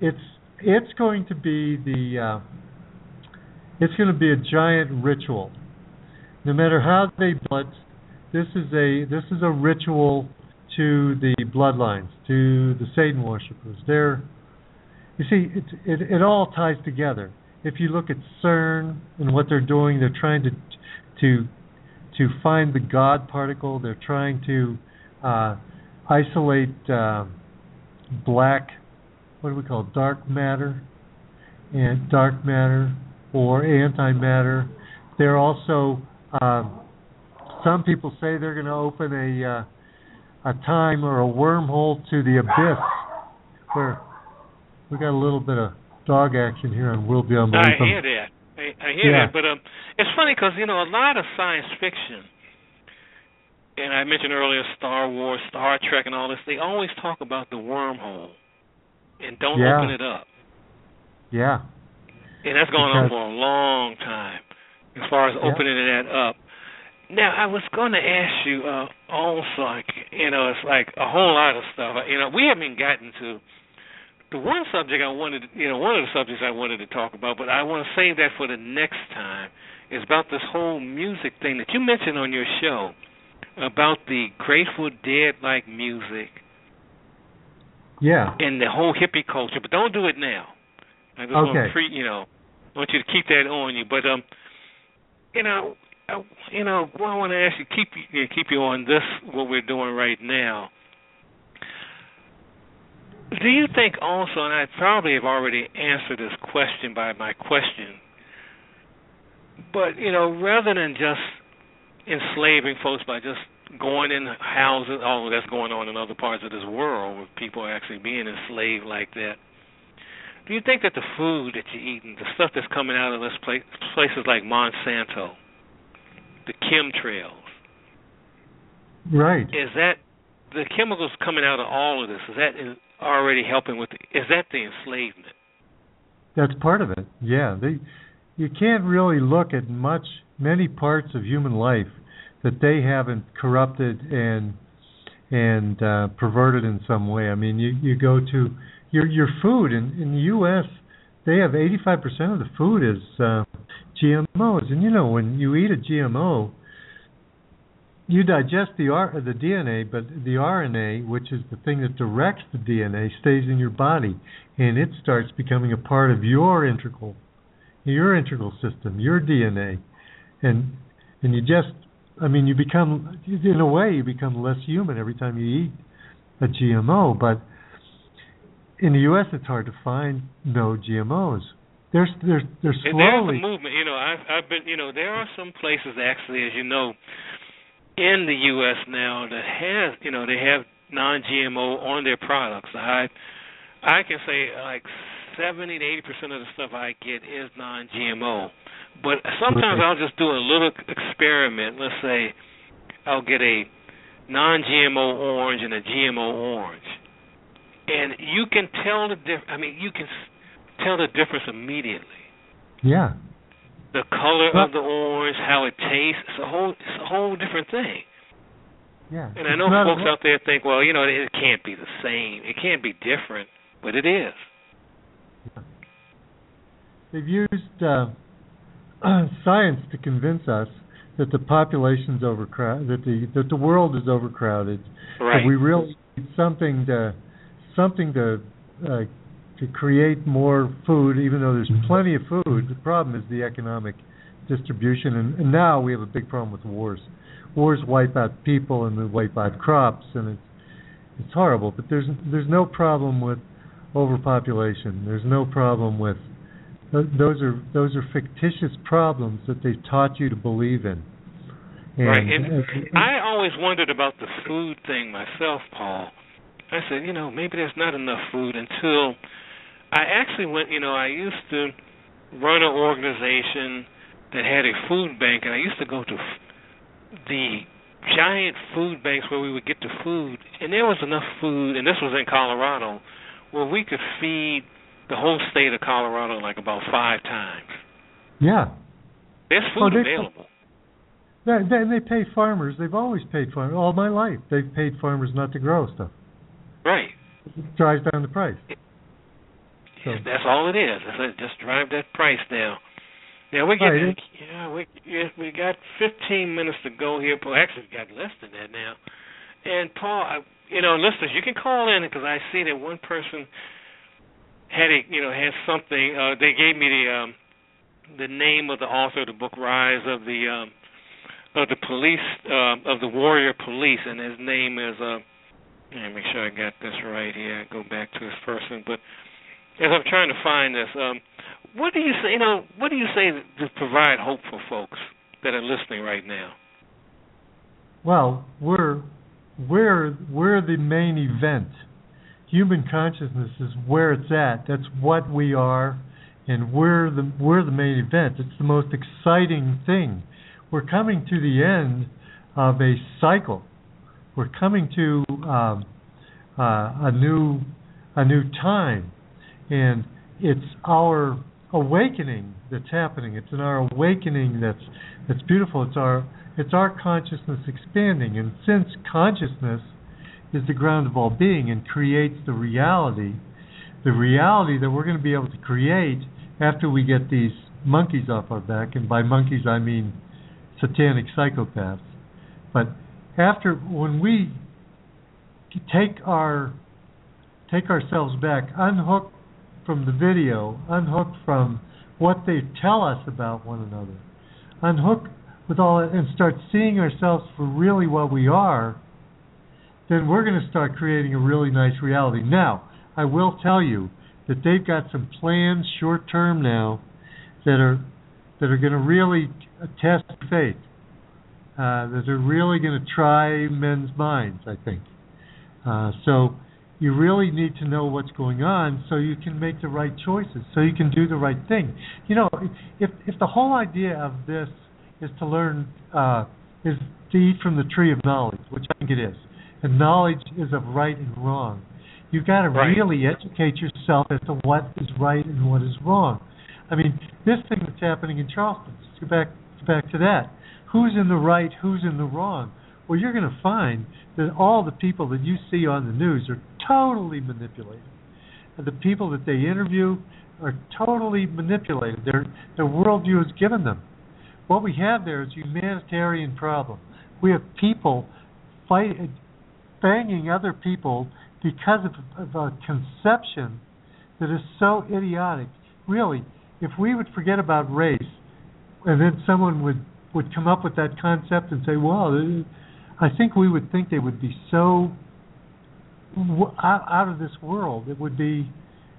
it's it's going to be the uh, it's going to be a giant ritual. No matter how they blood, this is a this is a ritual to the bloodlines, to the Satan worshippers. They're you see, it, it it all ties together. If you look at CERN and what they're doing, they're trying to to to find the God particle. They're trying to uh, isolate uh, black, what do we call it, dark matter, and dark matter or antimatter. They're also uh, some people say they're going to open a uh, a time or a wormhole to the abyss where we got a little bit of dog action here on World Beyond Belief. I hear that. I, I hear Yeah. that, but um, it's funny because you know a lot of science fiction, and I mentioned earlier Star Wars, Star Trek, and all this. They always talk about the wormhole, and don't Yeah. open it up. Yeah. And that's going on Because- for a long time, as far as Yeah. opening that up. Now, I was going to ask you uh, also, like, you know, it's like a whole lot of stuff. You know, we haven't gotten to the one subject I wanted, you know, one of the subjects I wanted to talk about, but I want to save that for the next time. Is about this whole music thing that you mentioned on your show about the Grateful Dead like music Yeah. and the whole hippie culture. But don't do it now. I just want to pre, you know, I want you to keep that on you. But um, you know, you know, what I want to ask you, keep you know, keep you on this what we're doing right now. Do you think also, and I probably have already answered this question by my question, but you know, rather than just enslaving folks by just going in houses, all that's going on in other parts of this world, with people actually being enslaved like that. Do you think that the food that you're eating, the stuff that's coming out of this place, places like Monsanto, the chemtrails, Right. is that the chemicals coming out of all of this? Is that already helping with? The, is that the enslavement? That's part of it. Yeah. They you can't really look at much many parts of human life that they haven't corrupted and and uh perverted in some way. I mean, you you go to your your food in in the US, they have 85% of the food is uh GMOs. And you know, when you eat a GMO, you digest the R, the DNA, but the RNA, which is the thing that directs the DNA, stays in your body, and it starts becoming a part of your integral, your integral system, your DNA, and and you just, I mean, you become, in a way, you become less human every time you eat a GMO. But in the U.S., it's hard to find no GMOs, There's there's they're slowly. There's a movement. You know, I've I've been. You know, there are some places actually, as you know, in the U.S. now that have you know they have non-GMO on their products. I I can say like 70 to 80 percent of the stuff I get is non-GMO. But sometimes I'll just do a little experiment. Let's say I'll get a non-GMO orange and a GMO orange, and you can tell the diff. I mean, you can tell the difference immediately. Yeah. The color of the orange, how it tastes, it's a whole it's a whole different thing. Yeah. And I know folks out there think, well, you know, it can't be the same. It can't be different, but it is. Yeah. They've used uh, science to convince us that the population's overcrowded, that the that the world is overcrowded. Right. That we really need something to something to uh, to create more food, even though there's plenty of food. The problem is the economic distribution, and, and now we have a big problem with wars. Wars wipe out people and they wipe out crops, and it's it's horrible. But there's there's no problem with overpopulation. There's no problem with those are those are fictitious problems that they've taught you to believe in. And, right, and I always wondered about the food thing myself, Paul. I said, you know, maybe there's not enough food until I actually went, you know, I used to run an organization that had a food bank, and I used to go to the giant food banks where we would get the food, and there was enough food, and this was in Colorado, where we could feed the whole state of Colorado like about five times. Yeah. There's food oh, available. They, they, they pay farmers. They've always paid farmers all my life. They've paid farmers not to grow stuff. Right. It drives down the price. So. That's all it is. It's just drive that price down. Now we get right. yeah we we got 15 minutes to go here. Paul actually got less than that now. And Paul, I, you know, listeners, you can call in because I see that one person had a you know had something. Uh, they gave me the um, the name of the author of the book Rise of the um, of the police uh, of the warrior police, and his name is. Uh, let me make sure I got this right here. Go back to this person, but as I'm trying to find this, um, what do you say? You know, what do you say to provide hope for folks that are listening right now? Well, we're we're we're the main event. Human consciousness is where it's at. That's what we are, and we're the we're the main event. It's the most exciting thing. We're coming to the end of a cycle. We're coming to um, uh, a new a new time and it's our awakening that's happening. It's in our awakening that's that's beautiful. It's our it's our consciousness expanding, and since consciousness is the ground of all being and creates the reality, the reality that we're going to be able to create after we get these monkeys off our back, and by monkeys I mean satanic psychopaths. But after when we take our take ourselves back, unhook from the video, unhook from what they tell us about one another, unhook with all that, and start seeing ourselves for really what we are, then we're going to start creating a really nice reality. Now, I will tell you that they've got some plans short term now that are that are going to really test faith. Uh, that are really going to try men's minds, I think. Uh, so you really need to know what's going on so you can make the right choices, so you can do the right thing. You know, if if the whole idea of this is to learn uh, is to eat from the tree of knowledge, which I think it is, and knowledge is of right and wrong. You've got to right. really educate yourself as to what is right and what is wrong. I mean, this thing that's happening in Charleston. Let's go back back to that. Who's in the right? Who's in the wrong? Well, you're going to find that all the people that you see on the news are totally manipulated. And the people that they interview are totally manipulated. Their their worldview is given them. What we have there is a humanitarian problem. We have people fight, banging other people because of, of a conception that is so idiotic. Really, if we would forget about race, and then someone would would come up with that concept and say, "Well, uh, I think we would think they would be so out, of this world. It would be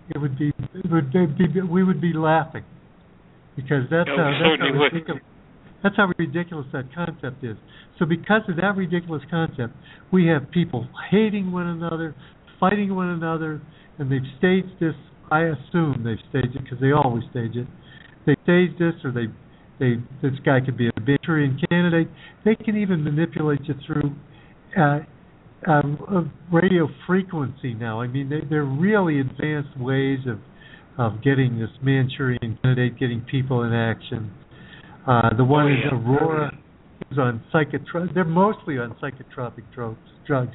it would be it would be, we would be laughing because that's Yeah, how that's how ridiculous that's how ridiculous that concept is. So because of that ridiculous concept, we have people hating one another, fighting one another, and they've staged this. I assume they've staged it because they always stage it. They staged this, or they, they, this guy could be Manchurian candidate. They can even manipulate you through uh, um, radio frequency now. I mean, they, they're really advanced ways of of getting this Manchurian candidate, getting people in action. Uh, the one Oh, is yeah. Aurora is on psychotropic. They're mostly on psychotropic drugs. Drugs.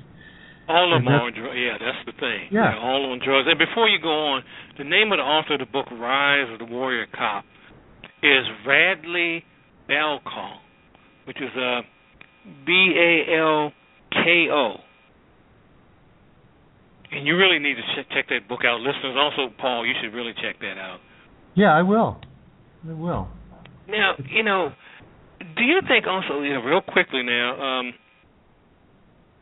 All of And them are on drugs. Yeah, that's the thing. Yeah. They're all on drugs. And before you go on, the name of the author of the book, Rise of the Warrior Cop, is Radley Balko, which is uh, B A L K O. And you really need to check, check that book out. Listeners, also, Paul, you should really check that out. Yeah, I will. I will. Now, you know, do you think also, you know, real quickly now, um,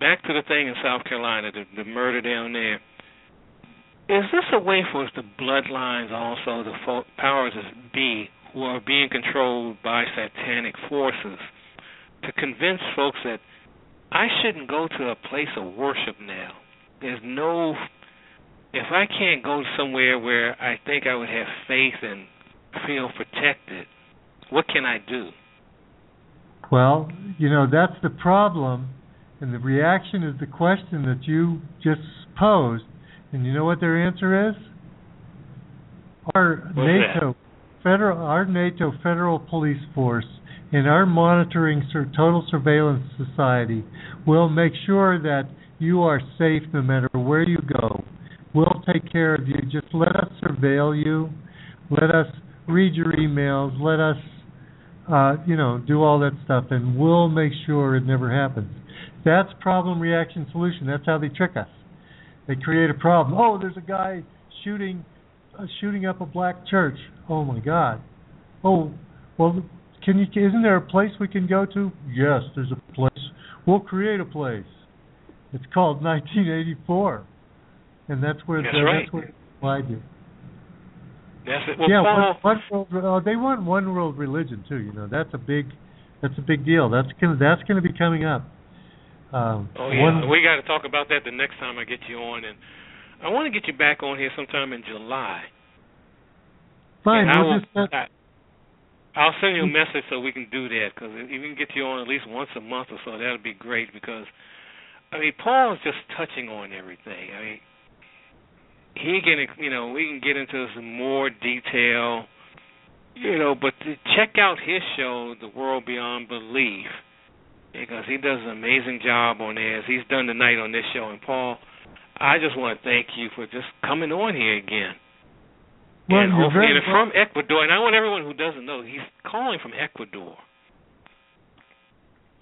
back to the thing in South Carolina, the, the murder down there. Is this a way for us, the bloodlines, also the fo- powers that be, who are being controlled by satanic forces, to convince folks that I shouldn't go to a place of worship now? There's no. If I can't go somewhere where I think I would have faith and feel protected, what can I do? Well, you know that's the problem, and the reaction is the question that you just posed. And you know what their answer is? Our What's NATO federal, our NATO federal police force, and our monitoring sur- total surveillance society will make sure that you are safe no matter where you go. We'll take care of you. Just let us surveil you. Let us read your emails. Let us uh, you know, do all that stuff, and we'll make sure it never happens. That's problem, reaction, solution. That's how they trick us. They create a problem. Oh, there's a guy shooting, shooting up a black church. Oh my God. Oh, well, can you? Isn't there a place we can go to? Yes, there's a place. We'll create a place. It's called 1984, and that's where That's the, right. that's where they applied you. That's it. Well, yeah, Paul, one, one world. Uh, they want one world religion too. You know, that's a big, that's a big deal. That's gonna that's gonna be coming up. Um, Oh yeah, one, we got to talk about that the next time I get you on, and I want to get you back on here sometime in July. fine. I just uh, I, I'll send you a message so we can do that because if we can get you on at least once a month or so, that'd be great. Because I mean, Paul's just touching on everything. I mean, he can, you know, we can get into some more detail, you know, but to check out his show, The World Beyond Belief, because he does an amazing job on this. He's done tonight on this show, and Paul, I just want to thank you for just coming on here again. well, and you're very and from Ecuador, and I want everyone who doesn't know, he's calling from Ecuador.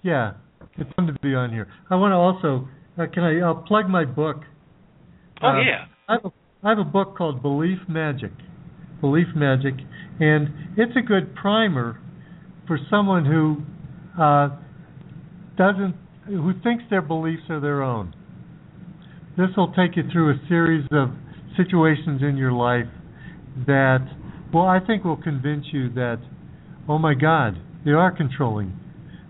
yeah. It's fun to be on here. I want to also uh, can I? I'll plug my book. Oh Uh, yeah, I have, a, I have a book called Belief Magic. Belief Magic, and it's a good primer for someone who uh, doesn't, who thinks their beliefs are their own. This will take you through a series of situations in your life that, well, I think will convince you that, oh my God, they are controlling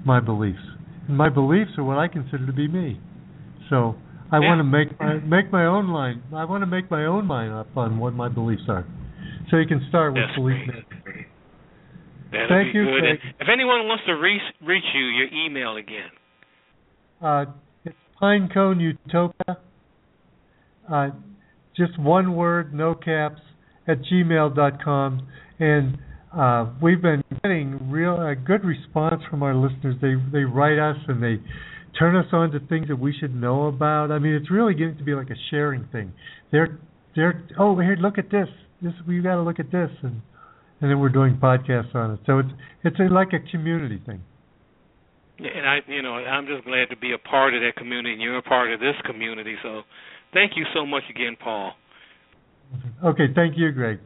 my beliefs, and my beliefs are what I consider to be me. So I Yeah. want to make my make my own line. I want to make my own mind up on what my beliefs are. So you can start with That's belief. Magic. that'll Thank you. If anyone wants to reach reach you, your email again. Uh, it's Pinecone Utopia. Uh, just one word, no caps, at gmail.com. And uh, we've been getting real a good response from our listeners. They they write us and they turn us on to things that we should know about. I mean, it's really getting to be like a sharing thing. They're they're oh here look at this this we got to look at this and and then we're doing podcasts on it. So it's it's a, like a community thing. And I, you know, I'm just glad to be a part of that community, and you're a part of this community. So, thank you so much again, Paul. Okay, thank you, Greg.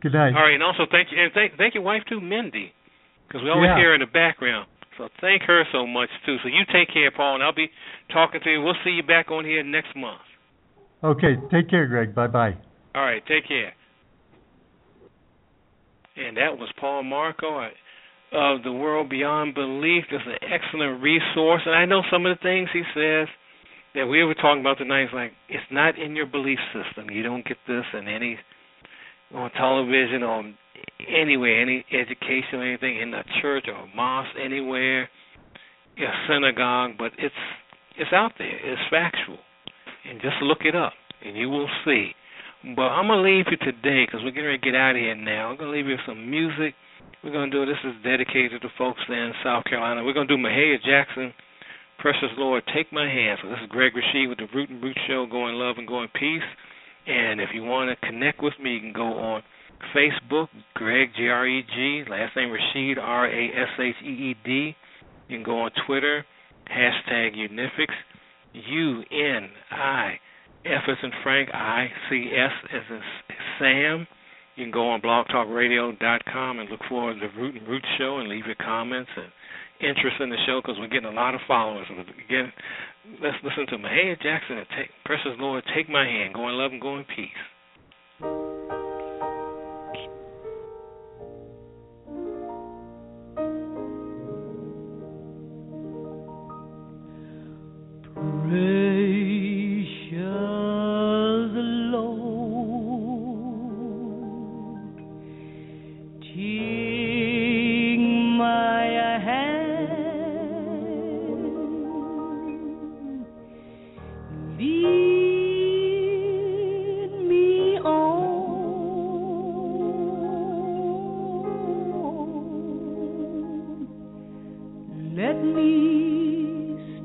Good night. All right, and also thank you, and thank thank your wife too, Mindy, because we always Yeah. hear her in the background. So thank her so much too. So you take care, Paul, and I'll be talking to you. We'll see you back on here next month. Okay, take care, Greg. Bye bye. All right, take care. and that was Paul Marko of the World Beyond Belief. It's an excellent resource, and I know some of the things he says that we were talking about tonight. Is like it's not in your belief system. You don't get this in any on television or anywhere, any education or anything in a church or a mosque anywhere, a synagogue, but it's it's out there. It's factual, and just look it up, and you will see. But I'm gonna leave you today because we're getting ready to get out of here now. I'm gonna leave you some music. We're gonna do this is dedicated to folks there in South Carolina. We're gonna do Mahalia Jackson, Precious Lord, Take My Hand. So this is Greg Rasheed with the Root and Root Show, going love and going peace. And if you want to connect with me, you can go on Facebook, Greg G R E G, last name Rasheed R A S H E E D. You can go on Twitter, hashtag Unifics, U N I F in Frank, I C S as in Sam. You can go on blogtalkradio.com and look for the Root and Root Show and leave your comments and interest in the show because we're getting a lot of followers. Again, let's listen to Mahalia Jackson and take, Precious Lord, Take My Hand. Go in love and go in peace.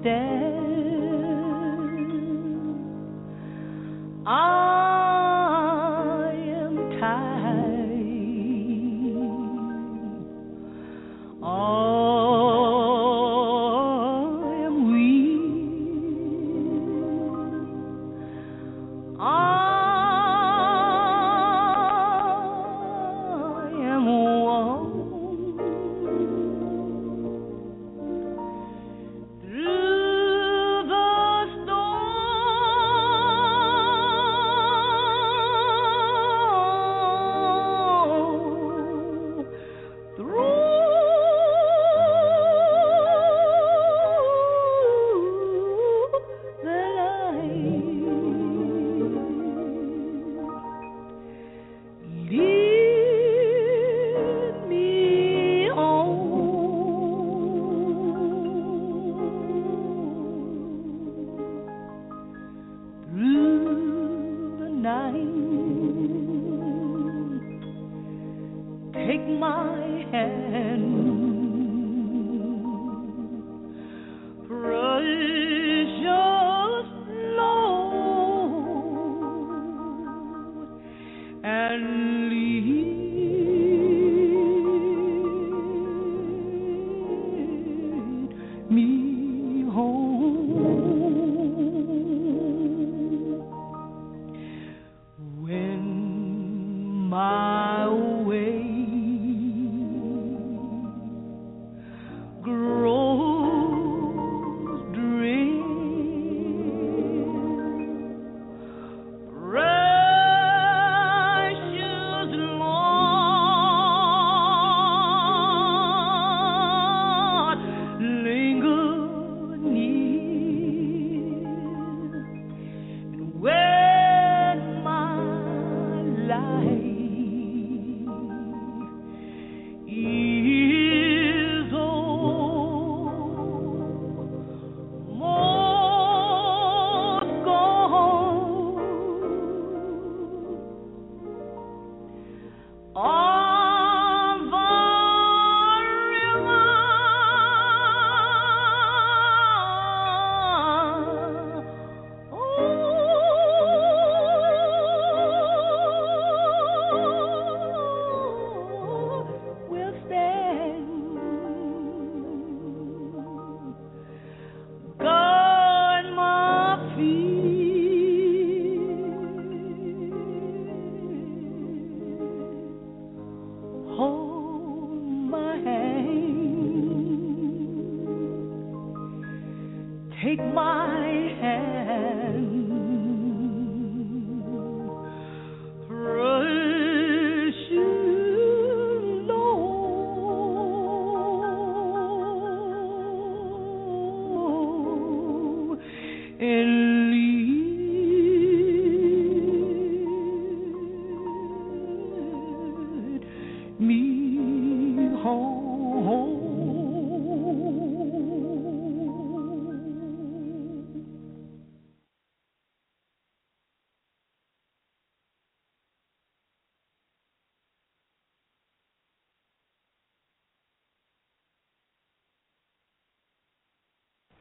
stand. I